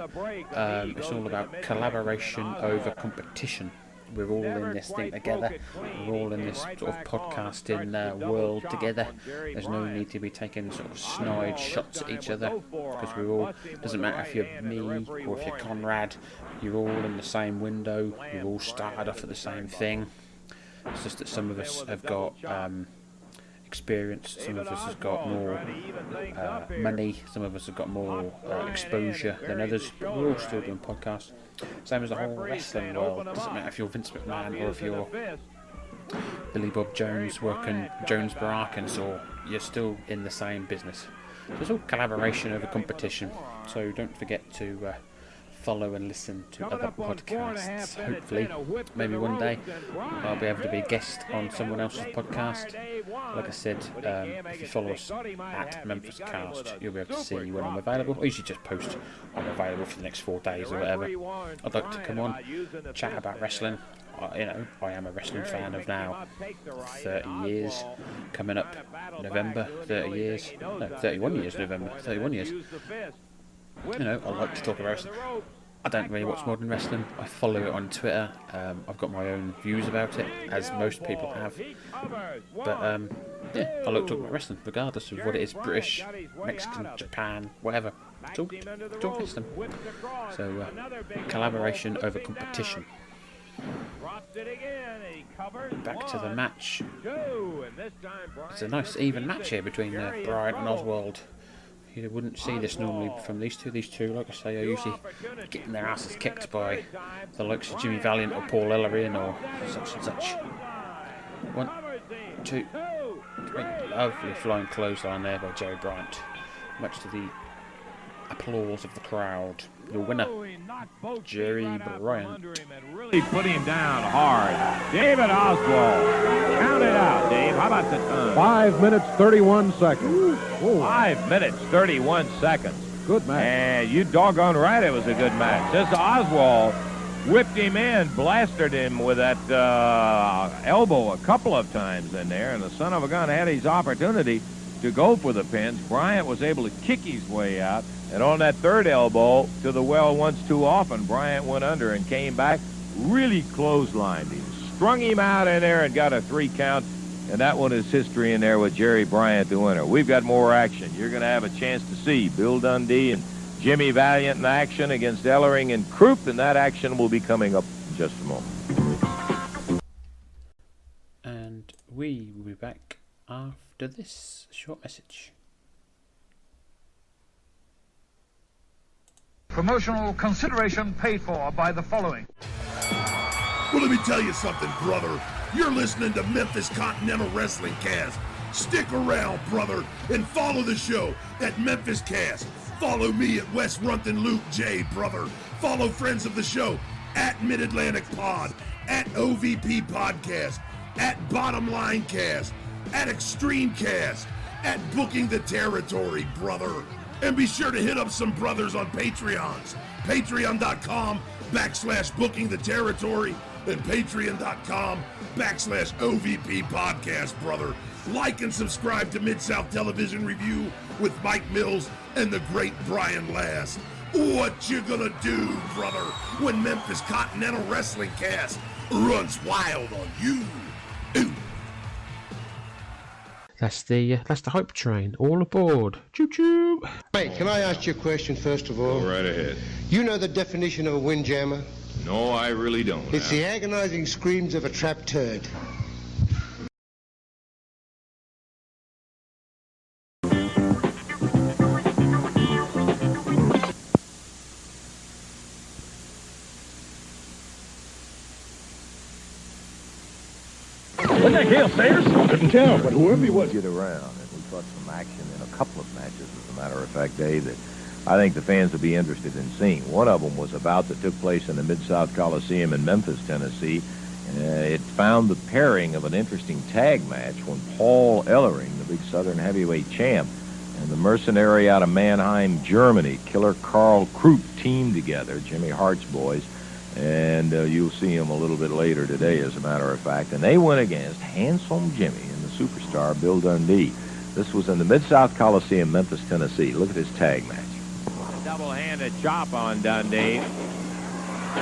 Um, it's all about collaboration over competition. We're all in this thing together. We're all in this sort of podcasting uh, world together. There's no need to be taking sort of snide shots at each other because we're all. Doesn't matter if you're me or if you're Conrad. You're all in the same window. You've all started off at the same thing. It's just that some of us have got. Um, experience. Some of us have got more uh, money. Some of us have got more uh, exposure than others. But we're all still doing podcasts. Same as the whole wrestling world. Doesn't matter if you're Vince McMahon or if you're Billy Bob Jones working Jonesboro, Arkansas. You're still in the same business. So it's all collaboration over competition. So don't forget to. Uh, follow and listen to other podcasts. Hopefully, maybe one day I'll be able to be a guest on someone else's podcast. Like I said, um, if you follow us at Memphis Cast, you'll be able to see when I'm available. I usually just post I'm available for the next four days or whatever. I'd like to come on, chat about wrestling. I, you know, I am a wrestling fan of now 30 years. Coming up November, 30 years. No, 31 years November. 31 years. You know, I like to talk about wrestling. I don't really watch modern wrestling. I follow it on Twitter. Um, I've got my own views about it, as most people have. But um, yeah, I like talking about wrestling, regardless of what it is British, Mexican, Japan, whatever. It's all wrestling. So, uh, collaboration over competition. Back to the match. It's a nice even match here between uh, Bryant and Oswald. You wouldn't see this normally from these two. These two, like I say, are usually getting their asses kicked by the likes of Jimmy Valiant or Paul Ellering or such and such. One, two, three. Lovely flying clothesline there by Jerry Bryant. Much to the applause of the crowd. The winner, Jerry Bryant. Really put him down hard. David Oswald. Count it out, Dave. How about the time? Five minutes, 31 seconds. Five minutes, 31 seconds. Good match. And you doggone right it was a good match. This Oswald whipped him in, blasted him with that uh, elbow a couple of times in there, and the son of a gun had his opportunity to go for the pins. Bryant was able to kick his way out, and on that third elbow to the well once too often, Bryant went under and came back, really clotheslined him, strung him out in there and got a three count, and that one is history in there with Jerry Bryant, the winner. We've got more action. You're going to have a chance to see Bill Dundee and Jimmy Valiant in action against Ellering and Krupp, and that action will be coming up in just a moment. And we will be back after this short message. Promotional consideration paid for by the following. Well, let me tell you something, brother. You're listening to Memphis Continental Wrestling Cast. Stick around, brother, and follow the show at Memphis Cast. Follow me at West Runthin Luke J, brother. Follow friends of the show at Mid Atlantic Pod, at OVP Podcast, at Bottom Line Cast, at Extreme Cast, at Booking the Territory, brother. And be sure to hit up some brothers on Patreons. Patreon.com backslash booking the territory and patreon.com backslash OVP podcast, brother. Like and subscribe to Mid South Television Review with Mike Mills and the great Brian Last. What you gonna do, brother, when Memphis Continental Wrestling Cast runs wild on you? Ooh. That's the uh, that's the hype train. All aboard. Choo choo. Mate, can I ask you a question first of all? Go right ahead. You know the definition of a windjammer? No, I really don't. It's the agonizing screams of a trapped turd. Wasn't that Gale Sayers? Couldn't tell, but whoever he was. Get around, and we fought some action in a couple of matches, as a matter of fact, Dave, that I think the fans will be interested in seeing. One of them was a bout that took place in the Mid-South Coliseum in Memphis, Tennessee. Uh, it found the pairing of an interesting tag match when Paul Ellering, the big Southern heavyweight champ, and the mercenary out of Mannheim, Germany, Killer Karl Krupp, teamed together, Jimmy Hart's boys, and uh, you'll see him a little bit later today, as a matter of fact. And they went against Handsome Jimmy superstar Bill Dundee. This was in the Mid-South Coliseum, Memphis, Tennessee. Look at this tag match. Double-handed chop on Dundee.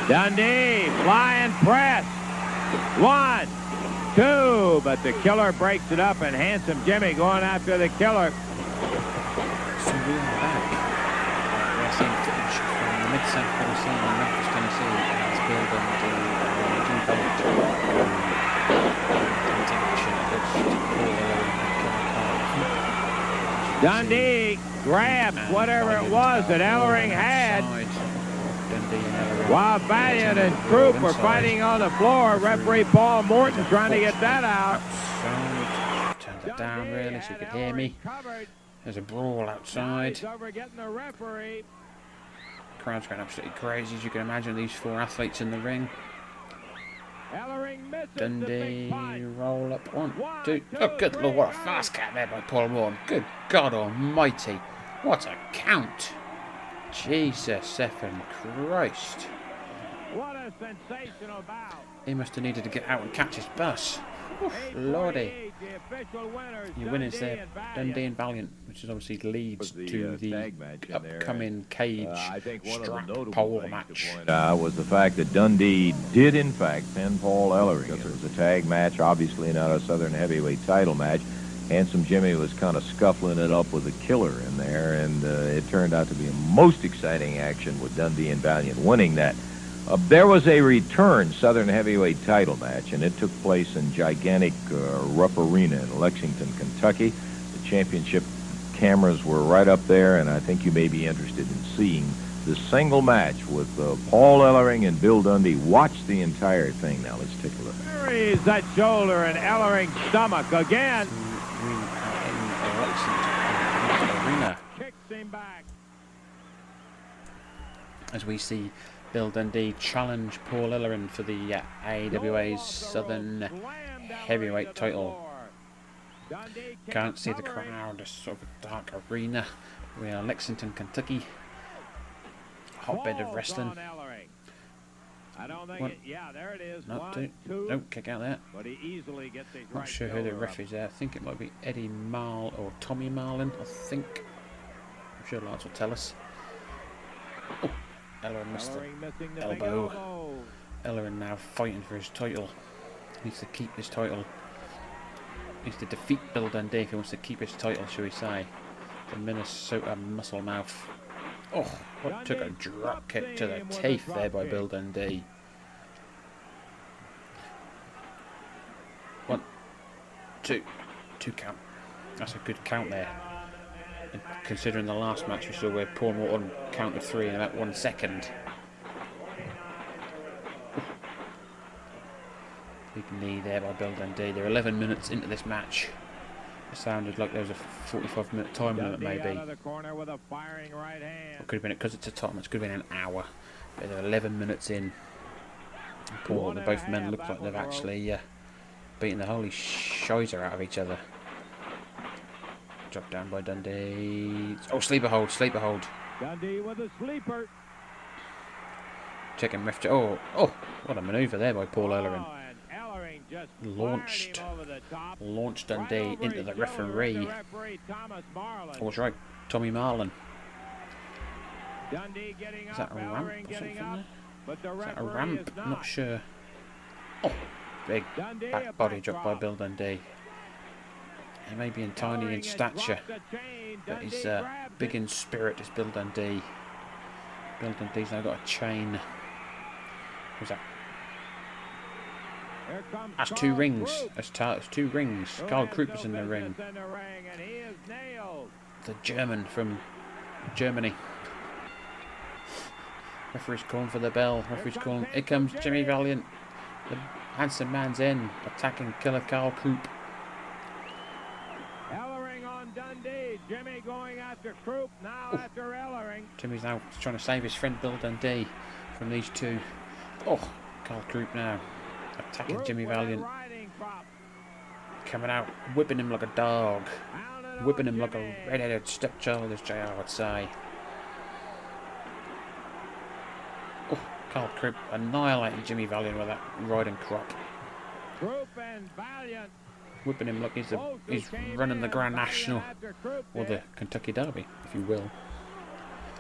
Dundee, flying press. One, two, but the killer breaks it up, and Handsome Jimmy going after the killer. So we back. Uh, we're seeing footage from the Mid-South Coliseum in Memphis, Tennessee, as Bill Dundee uh, developed um, into action against Paul Ellering and Killer Karl Krupp. Dundee grabs whatever it was that Ellering had. Dundee and Ellering. While Valiant and Krupp were fighting on the floor, referee Paul Morton trying to get that out. Turned it down really so you could hear me. There's a brawl outside. Over getting the referee. Crowd's going absolutely crazy as you can imagine. These four athletes in the ring. Ellering misses Dundee roll up one, two. Oh, good lord! What a fast cat there by Paul Morton. Good God Almighty! What a count! Jesus effing Christ! What a sensational bout. He must have needed to get out and catch his bus. Oof, Lordy! The official winners, Your winners Dundee there, and Valiant. Dundee and Valiant, which is obviously leads the, to uh, the tag match in there, upcoming cage Uh, I think one of the pole match. uh, was the fact that Dundee did, in fact, pin Paul Ellering. It was a tag match, obviously not a Southern heavyweight title match. Handsome Jimmy was kind of scuffling it up with a killer in there, and uh, it turned out to be a most exciting action with Dundee and Valiant winning that. Uh, there was a return Southern heavyweight title match, and it took place in gigantic uh, Rupp Arena in Lexington, Kentucky. The championship cameras were right up there, and I think you may be interested in seeing the single match with uh, Paul Ellering and Bill Dundee. Watch the entire thing now. Let's take a look. Buries that shoulder and Ellering's stomach again. Ring out in Lexington Arena. Kicks him back. as we see Bill Dundee challenge Paul Ellering for the uh, AWA's Southern Heavyweight title. Can't see the crowd, it's sort of a dark arena. We are Lexington, Kentucky. Hotbed of wrestling. I don't think One. it, yeah, there it is. Not One, two. two. Nope, kick out there. But he easily gets Not right sure who the ref is there. I think it might be Eddie Marl or Tommy Marlin. I think. I'm sure Lance will tell us. Oh, Ellering missed the elbow. elbow. Ellering now fighting for his title. He Needs to keep his title. He Needs to defeat Bill Dundee if he wants to keep his title, shall we say. The Minnesota Muscle Mouth. Oh, what took a drop kick to the teeth there by Bill Dundee. One, two, two count. That's a good count there. And considering the last match we saw where Paul Morton counted three in about one second. Big knee there by Bill Dundee. They're 11 minutes into this match. It sounded like there was a 45 minute time limit, maybe. out of the corner with a firing right. It could have been because it's a top match. Could have been an hour. But they're 11 minutes in. And Paul, and both men look like they've actually uh, beaten the holy shizer out of each other. Dropped down by Dundee. Oh, sleeper hold, sleeper hold. Dundee with a sleeper. Checking ref. Oh, oh, what a manoeuvre there by Paul Ellering. Just Launched, fired him over the top. launched Dundee over into the referee. the referee Oh, that's right, Tommy Marlin. Dundee getting Is that up, a ramp or getting something up, there? but the Is that a ramp? Not not. sure. Oh, big Dundee, back body drop by. Bill Dundee. He may be in tiny in stature, dropped the chain. but he's uh, big in spirit. Is Bill Dundee. Bill Dundee's now got a chain. Who's that? That's two rings. That's, that's two rings. Karl Krupp is in the ring. the ring, and he is nailed. The German from Germany. Referee's calling for the bell. Referee's calling. Here comes Jimmy. Valiant. The handsome man's in, attacking Killer Karl Krupp. Ellering on Dundee. Dundee. Jimmy going after now after Ellering. Jimmy's now trying to save his friend Bill Dundee from these two. Oh, Karl Krupp now attacking Jimmy Valiant. Coming out, whipping him like a dog. Whipping him like a red-headed stepchild, as JR would say. Oh, Karl Krupp annihilating Jimmy Valiant with that riding crop. Krupp and Valiant. Whipping him like he's, a, he's running the Grand National. Or the Kentucky Derby, if you will.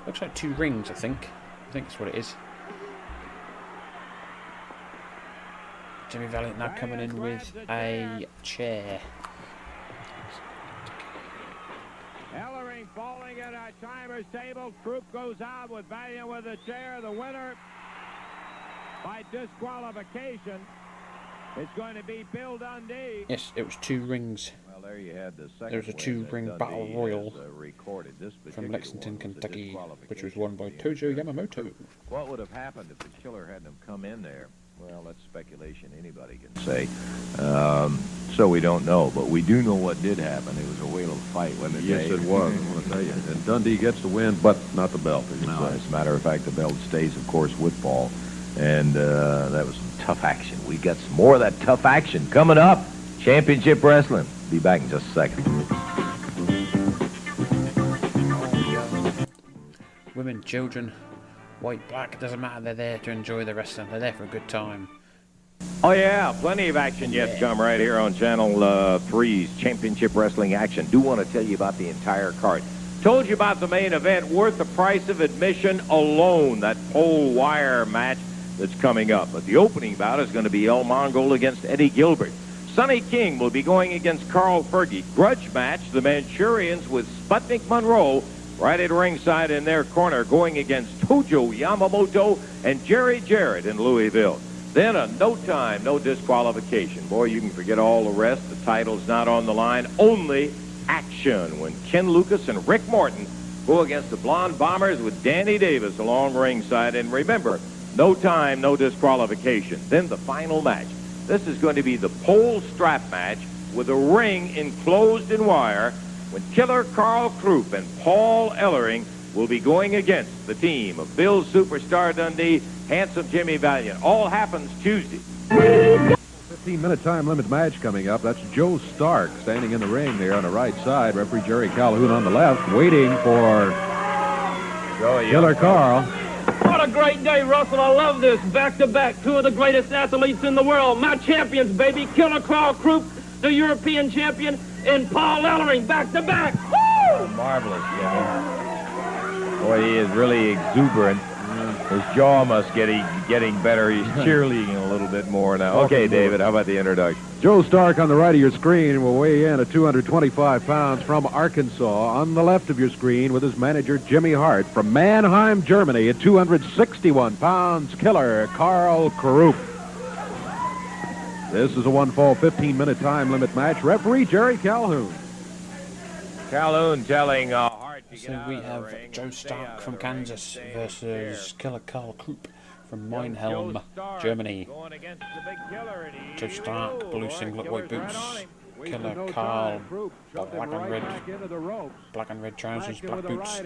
Looks like two rings, I think. I think that's what it is. Jimmy Valiant now coming in with a chair. Ellering falling at our timer's table. Krupp goes out with Valiant with a chair. The winner by disqualification is going to be Bill Dundee. Yes, it was two rings. Well, there you had the second There was a two-ring Dundee battle has, royal uh, recorded. This from Lexington, one was a Kentucky, which was won by for Tojo Yamamoto. What would have happened if the killer hadn't have come in there? Well, that's speculation. Anybody can say. Um, so we don't know, but we do know what did happen. It was a whale of a fight, wasn't it? Yes, Dave? it was. I want to tell you. And Dundee gets the win, but not the belt. No, as a matter of fact, the belt stays, of course, with Paul. And uh, that was some tough action. We got some more of that tough action coming up. Championship Wrestling. Be back in just a second. Women, children, white, black, doesn't matter. They're there to enjoy the wrestling. They're there for a good time. Oh, yeah, plenty of action yet to come right here on Channel uh, 3's Championship Wrestling action. Do want to tell you about the entire card. Told you about the main event, worth the price of admission alone, that pole wire match that's coming up. But the opening bout is going to be El Mongol against Eddie Gilbert. Sonny King will be going against Carl Fergie. Grudge match, the Manchurians with Sputnik Monroe right at ringside in their corner going against Tojo Yamamoto and Jerry Jarrett in Louisville. Then a no time, no disqualification. Boy, you can forget all the rest. The title's not on the line. Only action when Ken Lucas and Rick Morton go against the Blonde Bombers with Danny Davis along ringside. And remember, no time, no disqualification. Then the final match. This is going to be the pole strap match with a ring enclosed in wire when Killer Karl Krupp and Paul Ellering will be going against the team of Bill Superstar Dundee, Handsome Jimmy Valiant. All happens Tuesday. 15-minute time limit match coming up. That's Joe Stark standing in the ring there on the right side. Referee Jerry Calhoun on the left, waiting for Killer uh, Karl. What a great day, Russell. I love this. Back to back, two of the greatest athletes in the world. My champions, baby. Killer Karl Krupp, the European champion, and Paul Ellering back to back. Woo! Marvelous, Jimmy. Boy, he is really exuberant. His jaw must get getting better. He's cheerleading a little bit more now. Okay, David, how about the introduction? Joe Stark on the right of your screen will weigh in at 225 pounds from Arkansas. On the left of your screen with his manager Jimmy Hart from Mannheim, Germany at 261 pounds, killer Karl Krupp. This is a one-fall 15-minute time limit match. Referee Jerry Calhoun. Calhoun telling uh, Hart to get So we have. Joe Stark from Kansas versus Killer Karl Krupp from Joe Mannheim, Germany. Going against the big killer, and he- Joe Stark, blue boy, singlet, white boots. right on him. Killer Karl, black and red, black and red trousers, black boots.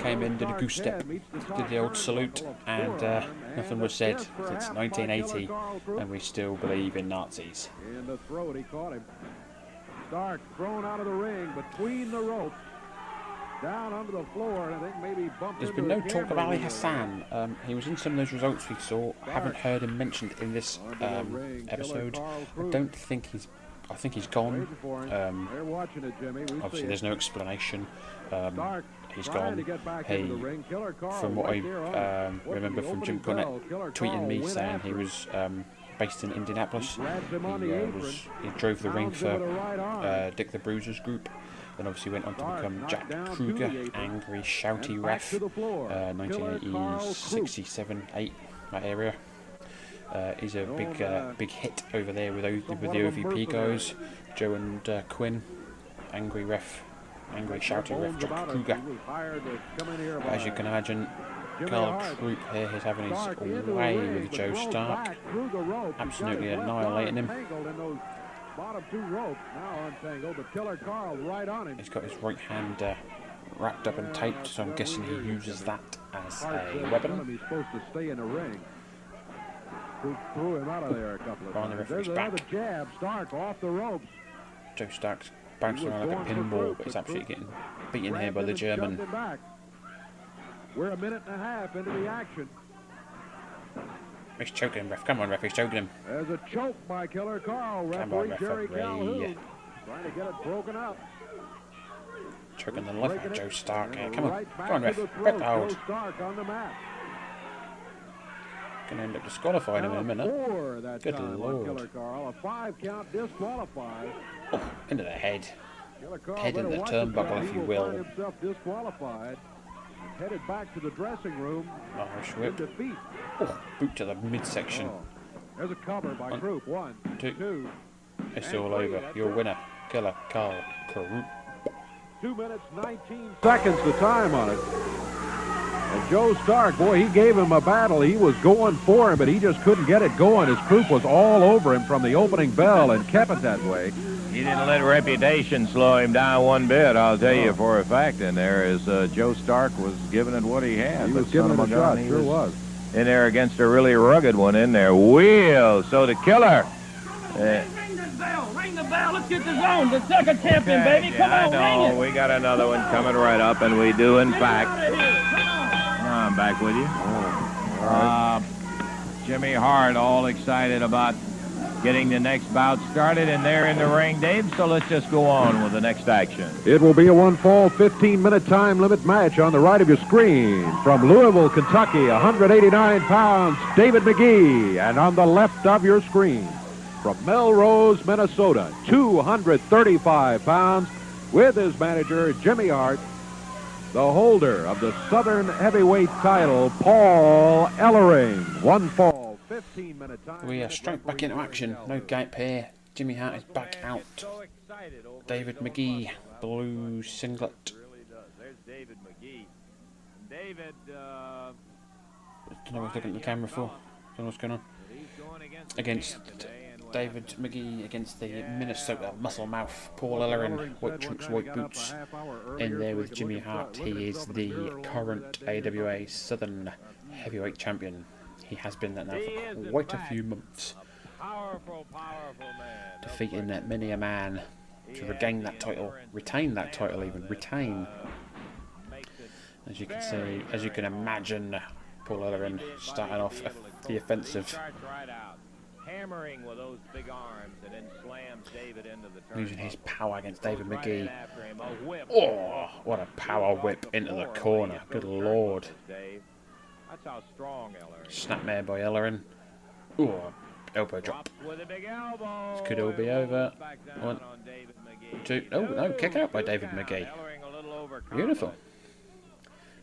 Came in, did a goose step, did the old salute, and uh, nothing was said since 1980, and we still believe in Nazis. In the throat, he caught him. Stark thrown out of the ring between the ropes. Down onto the floor, and I think maybe bumped There's been no talk of Ali. Hassan. Um, he was in some of those results we saw. I haven't heard him mentioned in this um, episode. I don't think he's. I think he's gone. Um, They're watching it, Jimmy. We obviously, see there's no explanation. Um, he's gone. to get back He, into the ring. Killer Karl from what right there on him. I um, remember from Jim opening Cornette bell, Killer tweeting me saying he was um, based in Indianapolis. He, uh, was, he drove the ring for him with a right uh, Dick the Bruiser's group. Then obviously went on to become Jack Kruger, angry, shouty ref. to the floor. Uh, 1967, 8, that area. Uh, he's a big, uh, big hit over there with, o- with the OVP guys. Joe and uh, Quinn, angry ref, angry shouty ref, Jack. Kruger. He was hired to come in here As you can imagine, Karl. Krupp here is having his Stark into the way with Joe Stark. back through the ropes. He's got Absolutely annihilating him. Tangled in those bottom two ropes now untangled, but Killer Karl right on him. He's got his right hand uh, wrapped up and taped, so I'm guessing he uses that as a said, "Tell him weapon. He's supposed to stay in the ring. Who threw him out of there a couple of the times. referee's There's another back. jab. Stark off the ropes. Joe Stark's bouncing around like a pinball, but he's absolutely getting beaten here by the German. We're a minute and a half into the action. He's choking him, ref. Come on, ref. He's choking him. There's a choke by Killer Karl. Come Referee on, Jerry referee. Calhoun trying to get it broken up. Choking the life out of Joe Stark here. Come on. right Come on, ref. to the hold. Joe Stark on the mat. Gonna end up disqualifying him in a minute. Good lord. Killer Karl. A five count disqualified. Oh, into the head. Head in the turnbuckle, if you will himself disqualified. Headed back to the dressing room oh, Irish in whip. defeat. Oh, boot to the midsection. Oh, there's a cover by One, Krupp. One, two. two. It's all three. over. Your it. winner, Killer Karl Krupp. Two minutes, 19 seconds the time on it. And Joe Stark, boy, he gave him a battle. He was going for him, but he just couldn't get it going. His Krupp was all over him from the opening bell and kept it that way. He didn't let reputation slow him down one bit. I'll tell you for a fact. In there, as uh, Joe Stark was giving it what he had. He was giving son it a shot, he sure was. In there against a really rugged one in there. Wheel. So the killer. Uh, Ring the bell, ring the bell. Let's get the zone. The second champion, okay, baby. yeah, Come on, I ring know. it. We got another one coming right up, and we do, in fact. Out of here. Come on. I'm back with you. Uh, Jimmy Hart all excited about getting the next bout started, and they're in the ring, Dave. So let's just go on with the next action. It will be a one-fall, 15-minute time limit match on the right of your screen. From Louisville, Kentucky, 189 pounds, David McGee. And on the left of your screen, from Melrose, Minnesota, 235 pounds, with his manager, Jimmy Hart, the holder of the Southern Heavyweight title, Paul Ellering. One fall, 15-minute time. We are straight back into action. No gap here. Jimmy Hart is back out. David McGee, blue singlet. There's David McGee. David, uh, Don't know what's looking at the camera for. Don't know what's going on. against the Against champ today, and, David McGee against the Minnesota muscle mouth Paul Ellering, white trunks, white boots. In there with Jimmy Hart, he is the current AWA Southern Heavyweight Champion. He has been that now for quite a few months, Powerful, powerful man. defeating uh, many a man to regain that title, retain that title even, retain. As you can see, as you can imagine, Paul Ellering starting off the offensive, hammering with those big arms, and then slams David into the using his power against David McGee. Oh, what a power whip into the corner. Good lord. That's how strong Eller is. Snapmare by Ellering. Oh, elbow drop. With a big elbow. This could all be over. One, on two. Oh, no, kick out by David McGee. Beautiful.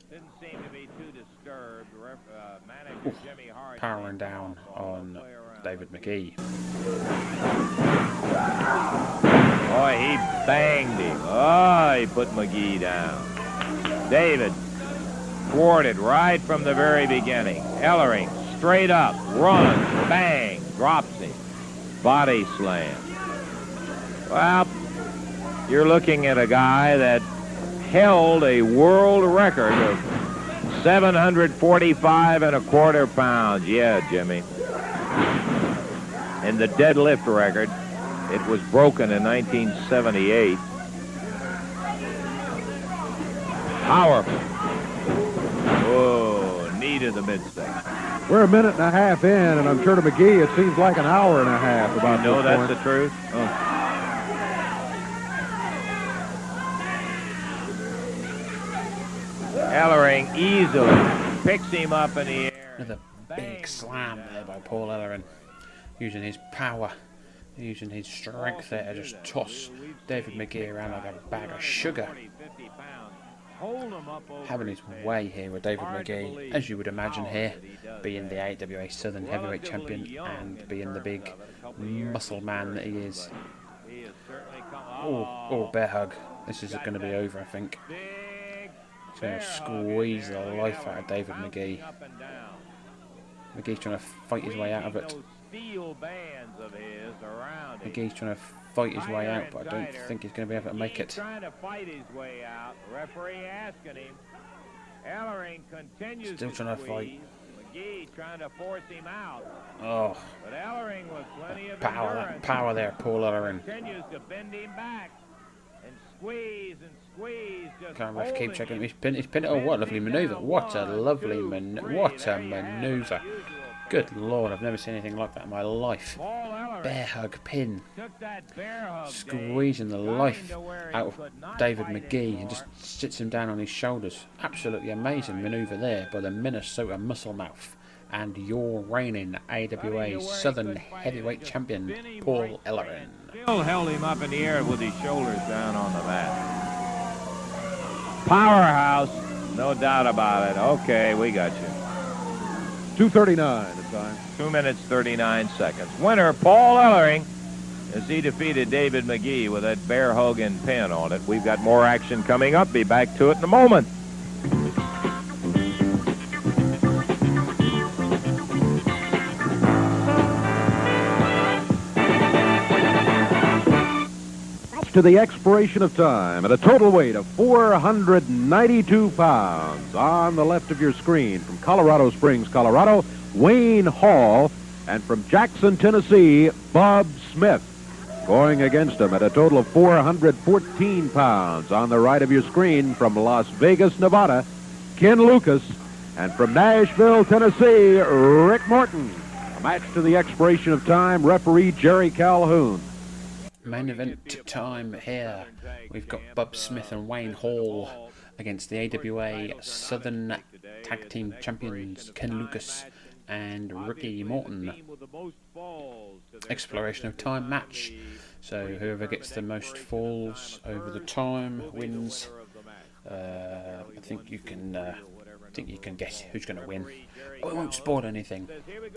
Didn't seem to be too disturbed. Ref, uh, manager Jimmy Hart Powering down on David McGee. Boy, he banged him. Oh, he put McGee down. David thwarted right from the very beginning. Ellering straight up, runs, bang, drops him. Body slam. Well, you're looking at a guy that held a world record of 745 and a quarter pounds. Yeah, Jimmy. And the deadlift record, it was broken in 1978. Powerful. Oh, knee to the midsection. We're a minute and a half in, and I'm sure to McGee it seems like an hour and a half about You know this that's point. the truth? Oh. Ellering easily picks him up in the air. Another big slam there by Paul Ellering, using his power, using his strength there to just toss David McGee around like a bag of sugar. Having his way here with David McGee, as you would imagine here, being the AWA Southern Heavyweight Champion and being the big muscle man that he is. He has certainly come Oh, oh, bear hug. This is going to be over, I think. He's going to squeeze the life out of David McGee. McGee's trying to fight his way out of it. steel bands of his around him. McGee's trying to fight his way out, but I don't think he's going to be able to make it. trying to fight his way out. Referee asking him. Ellering continues Still trying to fight. McGee trying to force him out. Oh, But Ellering with plenty of power, endurance power there, Paul Ellering. continues to bend him back and squeeze and squeeze. Just Can't ref keep checking. He's pinned, he's pinned it. Oh, what a lovely manoeuvre. What a lovely man. What a manoeuvre. Good lord, I've never seen anything like that in my life. Bear hug pin. bear hug, Squeezing the life to where he out of David McGee and just sits him down on his shoulders. Absolutely amazing manoeuvre there by the Minnesota Muscle Mouth. And your reigning AWA Southern Heavyweight Champion, Paul Ellering. Still held him up in the air with his shoulders down on the mat. Powerhouse, no doubt about it. Okay, we got you. 239 the time. Two minutes, 39 seconds. Winner, Paul Ellering, as he defeated David McGee with that bear Hogan pin on it. We've got more action coming up. Be back to it in a moment. To the expiration of time at a total weight of 492 pounds. On the left of your screen from Colorado Springs, Colorado, Wayne Hall. And from Jackson, Tennessee, Bob Smith. Going against him at a total of 414 pounds. On the right of your screen from Las Vegas, Nevada, Ken Lucas. And from Nashville, Tennessee, Rick Morton. A match to the expiration of time, referee Jerry Calhoun. Main event time here. We've got Bub Smith and Wayne Hall against the AWA Southern Tag Team Champions Ken Lucas and Ricky Morton. Exploration of time match. So whoever gets the most falls over the time wins. Uh, I think you can. Uh, think you can guess who's going to win. Oh, it won't spoil anything.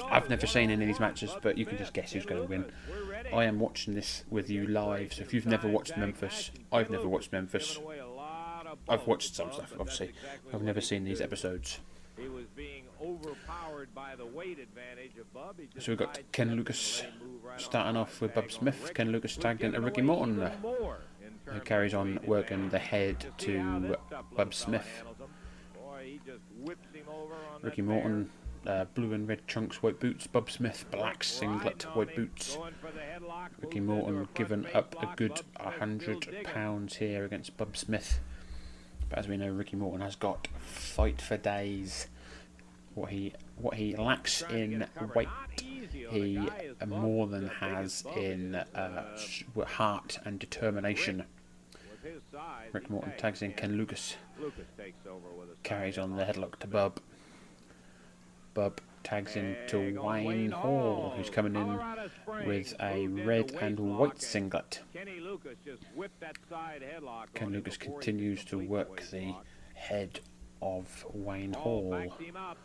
I've never seen any of these matches, but you can just guess who's going to win. I am watching this with you live, so if you've never watched Memphis, I've never watched Memphis. I've watched some stuff, obviously. I've never seen these episodes. So we've got Ken Lucas starting off with Bub Smith. Ken Lucas tagged into Ricky Morton, who carries on working the head to Bub Smith. handles him? Boy, he just whips him over on Ricky Morton, uh, blue and red trunks, white boots. Bob Smith, black singlet, white boots. Ricky Morton given up a good hundred pounds here against Bob Smith. But as we know, Ricky Morton has got fight for days. What he what he lacks in weight, he more than has in uh, heart and determination. Rick Morton tags in Ken Lucas, Lucas takes over with a carries on the headlock to Bub. Bub tags into Wayne Hall, who's coming in with a red and white singlet. Kenny Lucas just whipped that side headlock Ken Lucas continues to work the head of Wayne Hall Hall backs him up,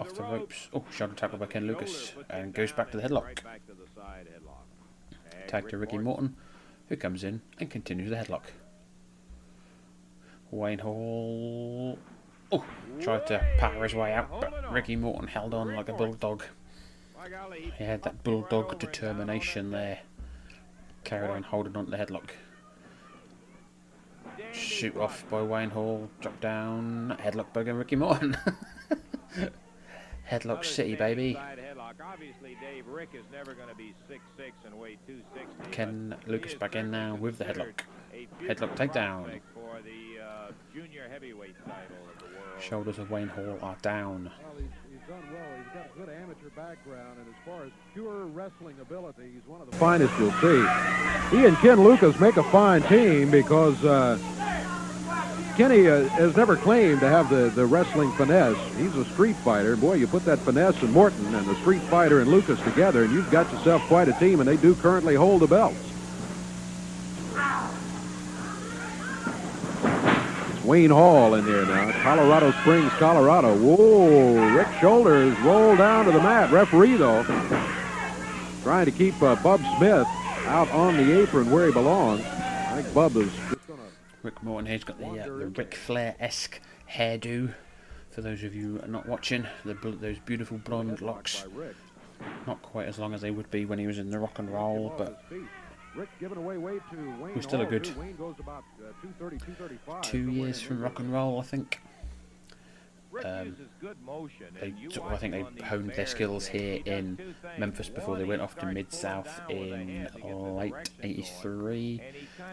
off the ropes. Oh, shoulder tackle by Ken Lucas and goes back to the headlock. Right to the side headlock. And Tag to Ricky Morton, who comes in and continues the headlock. Wayne Hall. Oh, tried to power his way out, but Ricky Morton held on like a bulldog. He had that bulldog determination there. Carried on holding on to the headlock. Shoot off by Wayne Hall, drop down, headlock by Ricky Morton. headlock City, baby. side headlock. Obviously, Dave, Rick is never going to be 6'6 and weigh 260. Ken Lucas back in now with the headlock. Headlock takedown. Shoulders of Wayne Hall are down. Background, and as far as pure wrestling ability, he's one of the finest you'll see. He and Ken Lucas make a fine team because uh, Kenny uh, has never claimed to have the, the wrestling finesse. He's a street fighter. Boy, you put that finesse in Morton and the street fighter and Lucas together, and you've got yourself quite a team, and they do currently hold the belts. Wayne Hall in there now. Colorado Springs, Colorado. Whoa, Rick Shoulders roll down to the mat. Referee, though, trying to keep uh, Bub Smith out on the apron where he belongs. I think Bub is just going to Rick Morton here's got the, uh, the Ric Flair-esque hairdo. For those of you not watching, the those beautiful blonde locks. Not quite as long as they would be when he was in the rock and roll, but Rick giving away weight to Wayne was still a good about uh, 230, 235. two years from rock and roll, I think. Um, they I think they honed their skills here in Memphis before they went off to Mid South in late '83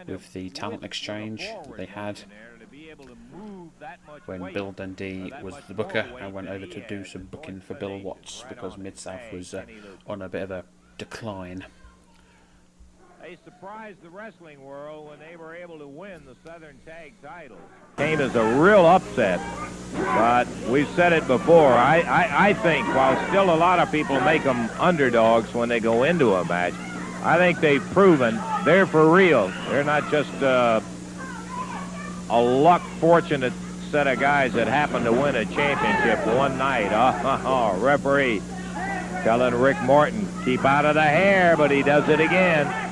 with the talent exchange that they had when Bill Dundee was the booker. and went over to do some booking for Bill Watts because Mid South was uh, on a bit of a decline. They surprised the wrestling world when they were able to win the Southern Tag titles. Came as a real upset, but we've said it before. I, I, I think while still a lot of people make them underdogs when they go into a match, I think they've proven they're for real. They're not just uh, a luck fortunate set of guys that happen to win a championship one night. Oh, referee telling Rick Morton, keep out of the hair, but he does it again.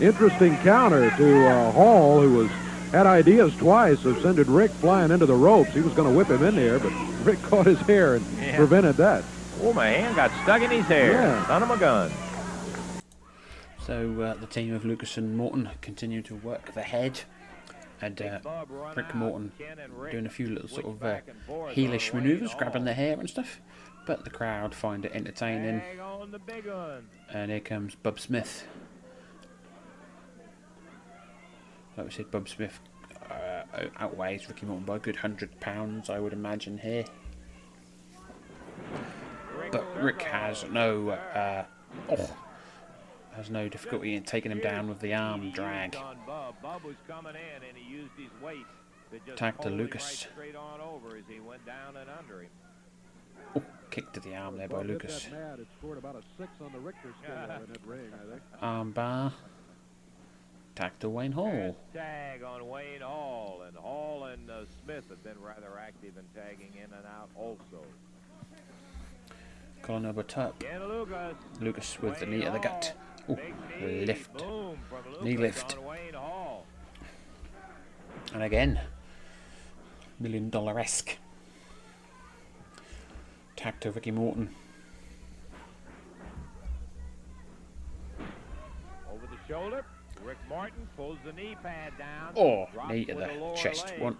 Interesting counter to uh, Hall, who was had ideas twice of sending Rick flying into the ropes. He was going to whip him in there, but Rick caught his hair and Yeah. prevented that. Oh, my hand got stuck in his hair. Yeah. Son of a gun. So uh, the team of Lucas and Morton continue to work the head, and uh, Rick Morton doing a few little sort of uh, heelish manoeuvres, grabbing the hair and stuff. But the crowd find it entertaining, Tag on the big one. and here comes Bub Smith. Like we said, Bob Smith uh, outweighs Ricky Morton by a good hundred pounds, I would imagine here. But Rick has no uh, oh, has no difficulty in taking him down with the arm drag. On Bub. Bub was coming in and he used his weight to just Tag to Lucas. right straight on over as he went down and under him. Oh, kick to the arm there by Lucas. that mad. It scored about a six on the Richter scale in that ring, I think. Arm bar. Tag to Wayne Hall. Tag on Wayne Hall, and Hall and uh, Smith have been rather active in tagging in and out also. Colin over top. Lucas. Lucas with the knee of the gut. Oh, lift. Knee lift. Wayne Hall. And again, million dollar esque. Tag to Ricky Morton. Over the shoulder. Rick Morton pulls the knee pad down. Oh, knee to the chest. One,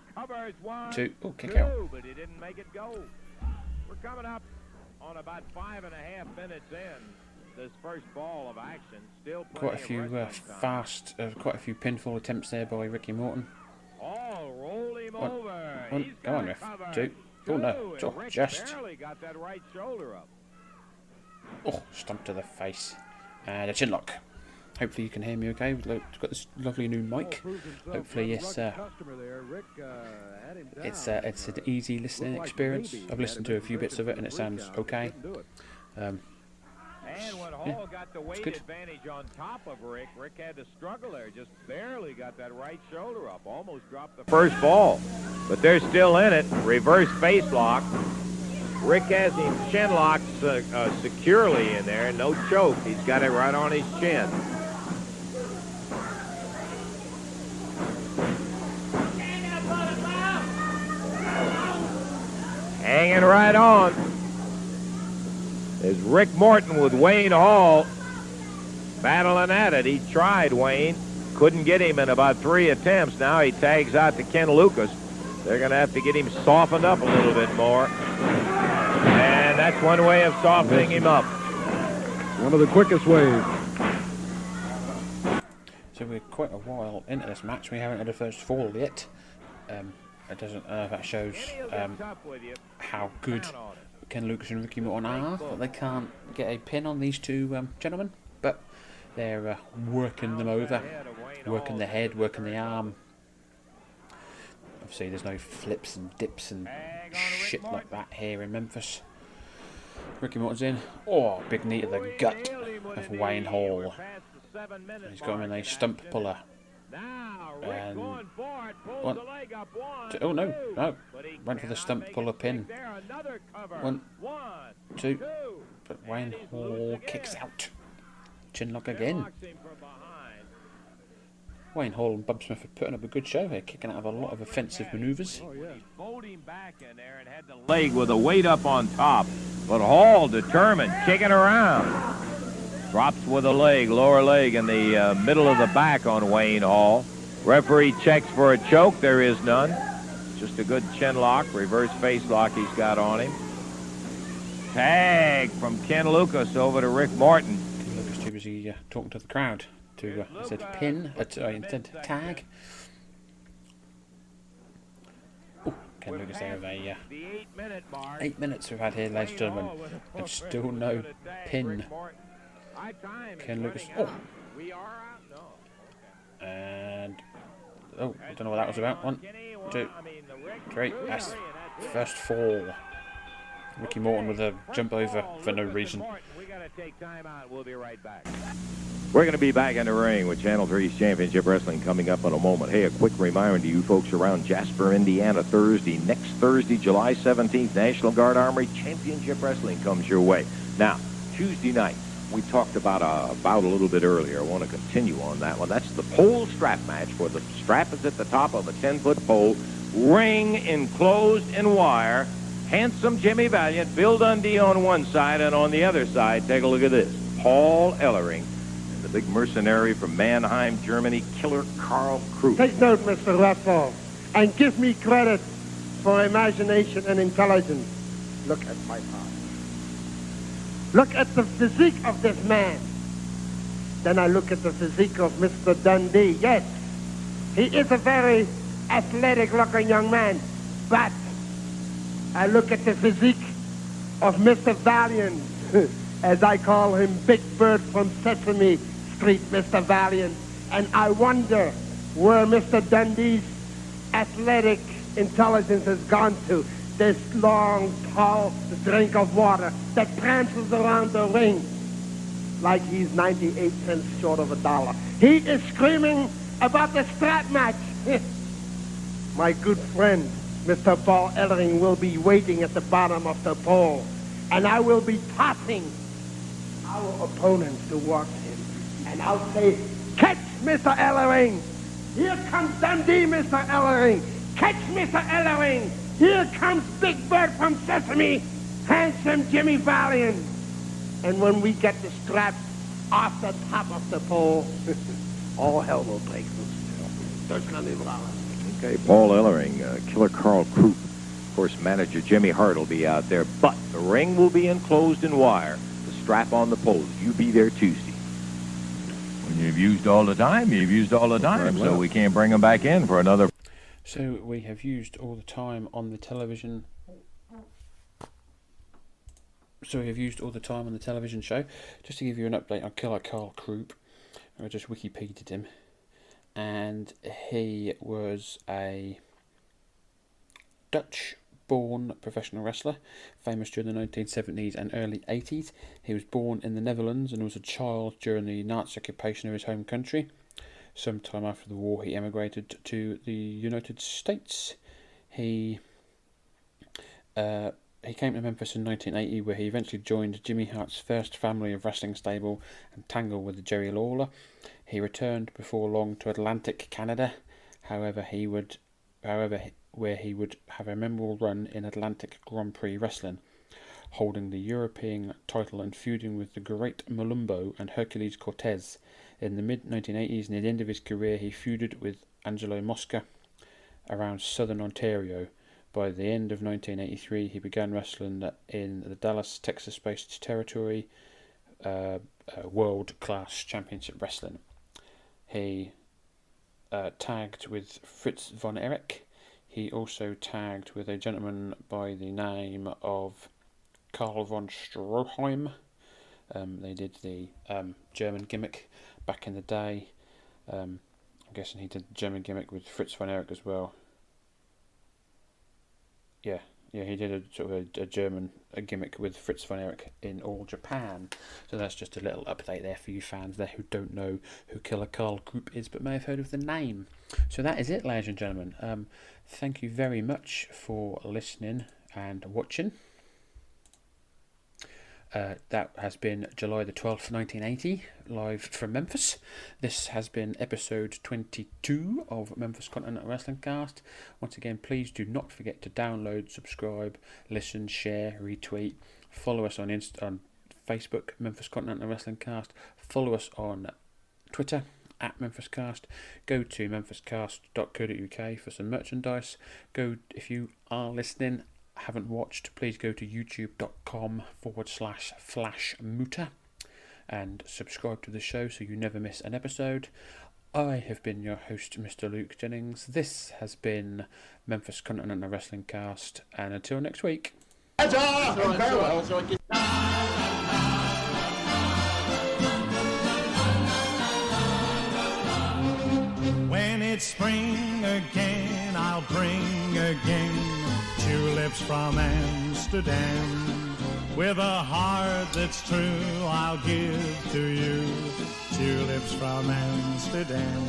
two. Oh, kick out. but he didn't make it go. We're coming up on about five and a half minutes in this first ball of action. Still Quite a few uh, fast, uh, quite a few pinfall attempts there by Ricky Morton. Oh, roll him One, over. one, He's go on, ref. Two. Oh no, oh, just. barely got that right shoulder up. Oh, stump to the face. And a chin lock. Hopefully you can hear me okay. We've got this lovely new mic. Hopefully it's uh, Customer there. Rick had him down. it's uh, it's an easy listening experience. I've listened to a few bits of it and it sounds okay. Um, And when Hall Yeah, got the weight advantage on top of Rick, Rick had to struggle there. Just barely got that right shoulder up. Almost dropped the First ball, but they're still in it. Reverse face lock. Rick has him chin locked uh, uh, securely in there. No choke. He's got it right on his chin. Hanging right on is Rick Morton with Wayne Hall battling at it. He tried Wayne, couldn't get him in about three attempts. Now he tags out to Ken Lucas. They're going to have to get him softened up a little bit more. And that's one way of softening him up. One of the quickest ways. so we're quite a while into this match. We haven't had a first fall yet. Um, it doesn't. Uh, that shows um, how good Ken Lucas and Ricky Morton are. But they can't get a pin on these two um, gentlemen. But they're uh, working them over, working the head, working the arm. Obviously, there's no flips and dips and shit like that here in Memphis. Ricky Morton's in. Oh, big knee to the gut of Wayne Hall. He's got him in a stump puller. And one, two, oh no, no, went for the stump puller pin. One, two, but Wayne Hall kicks out. Chin lock again. Wayne Hall and Bob Smith are putting up a good show here, kicking out of a lot of offensive manoeuvres. leg with a weight up on top. But Hall determined, kicking around. Drops with a leg, lower leg in the uh, middle of the back on Wayne Hall. Referee checks for a choke. There is none. Just a good chin lock, reverse face lock he's got on him. Tag from Ken Lucas over to Rick Morton. Lucas too busy uh, talking to the crowd to uh, instead pin, uh, sorry, instead tag. Ooh, Ken Lucas there with a uh, eight minutes we've had here, ladies and gentlemen, and still no pin. Ken Lucas. Oh. And oh, I don't know what that was about. One, two, three. That's first four. Ricky Morton with a jump over for no reason. We're going to be back in the ring with Channel 3's Championship Wrestling coming up in a moment. Hey, a quick reminder to you folks around Jasper, Indiana, Thursday, next Thursday, July 17th, National Guard Armory Championship Wrestling comes your way. Now, Tuesday night, we talked about uh, a bout a little bit earlier. I want to continue on that one. That's the pole strap match where the strap is at the top of a 10-foot pole, ring enclosed in wire, handsome Jimmy Valiant, Bill Dundee on one side, and on the other side, take a look at this, Paul Ellering, and the big mercenary from Mannheim, Germany, Killer Karl Krupp. Take note, Mr. Rathball, and give me credit for imagination and intelligence. Look at my heart. Look at the physique of this man. Then I look at the physique of Mr. Dundee. Yes, he is a very athletic-looking young man, but I look at the physique of Mr. Valiant, as I call him, Big Bird from Sesame Street, Mr. Valiant, and I wonder where Mr. Dundee's athletic intelligence has gone to. This long, tall drink of water that prances around the ring like he's 98 cents short of a dollar. He is screaming about the strap match. My good friend, Mr. Paul Ellering, will be waiting at the bottom of the pole, and I will be tossing our opponents towards him. And I'll say, catch Mr. Ellering! Here comes Dundee, Mr. Ellering! Catch Mr. Ellering! Here comes Big Bird from Sesame, handsome Jimmy Valiant. And when we get the strap off the top of the pole, all hell will break loose. There's nothing wrong. Okay, Paul Ellering, uh, Killer Karl Krupp. Of course, manager Jimmy Hart will be out there, but the ring will be enclosed in wire. The strap on the pole. You be there Tuesday. When you've used all the time, you've used all the time, so we can't bring them back in for another. So we have used all the time on the television. So we have used all the time on the television show. Just to give you an update on Killer Karl Krupp, I just Wikipedia'd him, and he was a Dutch-born professional wrestler, famous during the 1970s and early 80s. He was born in the Netherlands and was a child during the Nazi occupation of his home country. Sometime after the war, he emigrated to the United States. He uh, he came to Memphis in 1980, where he eventually joined Jimmy Hart's first family of wrestling stable and tangled with Jerry Lawler. He returned before long to Atlantic Canada. However, he would, however, where he would have a memorable run in Atlantic Grand Prix wrestling, holding the European title and feuding with the Great Malumba and Hercules Cortez. In the mid 1980s, near the end of his career, he feuded with Angelo Mosca around southern Ontario. By the end of 1983, he began wrestling in the Dallas, Texas based territory, uh, uh, World Class Championship Wrestling. He uh, tagged with Fritz von Erich. He also tagged with a gentleman by the name of Karl von Stroheim. Um, they did the um, German gimmick back in the day. Um, I'm guessing he did the German gimmick with Fritz von Erich as well. Yeah, yeah, he did a sort of a, a German a gimmick with Fritz von Erich in All Japan. So that's just a little update there for you fans there who don't know who Killer Karl Krupp is, but may have heard of the name. So that is it, ladies and gentlemen. Um, thank you very much for listening and watching. Uh, that has been July the 12th, 1980, live from Memphis. This has been episode 22 of Memphis Continental Wrestling Cast. Once again, please do not forget to download, subscribe, listen, share, retweet, follow us on Inst- on Facebook, Memphis Continental Wrestling Cast, follow us on Twitter at MemphisCast. Go to memphiscast.co.uk for some merchandise. Go if you are listening, haven't watched, please go to youtube.com forward slash flash muta and subscribe to the show so you never miss an episode. I have been your host, Mr. Luke Jennings. This has been Memphis Continental Wrestling Cast, and until next week. When it's spring again, I'll bring again tulips from Amsterdam. With a heart that's true, I'll give to you tulips from Amsterdam.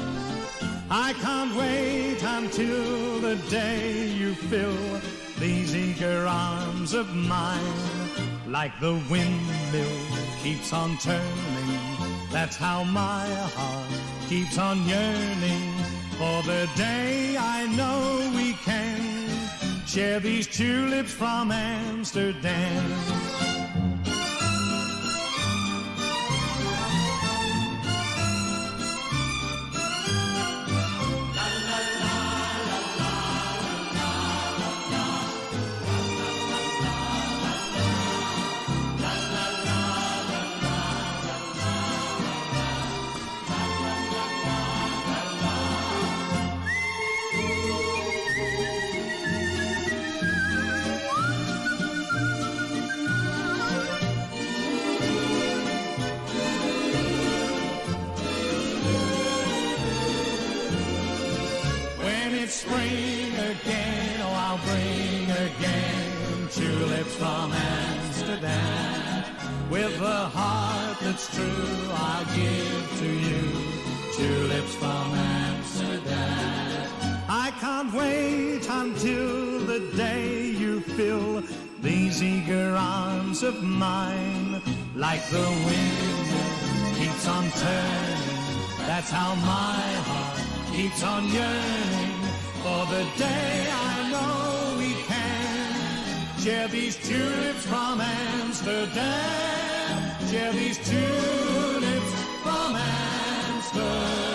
I can't wait until the day you fill these eager arms of mine. Like the windmill keeps on turning, that's how my heart keeps on yearning for the day I know we can share these tulips from Amsterdam. Spring again, oh, I'll bring again tulips from Amsterdam. With a heart that's true, I'll give to you tulips from Amsterdam. I can't wait until the day you fill these eager arms of mine. Like the wind keeps on turning, that's how my heart keeps on yearning for the day I know we can share these tulips from Amsterdam, share these tulips from Amsterdam.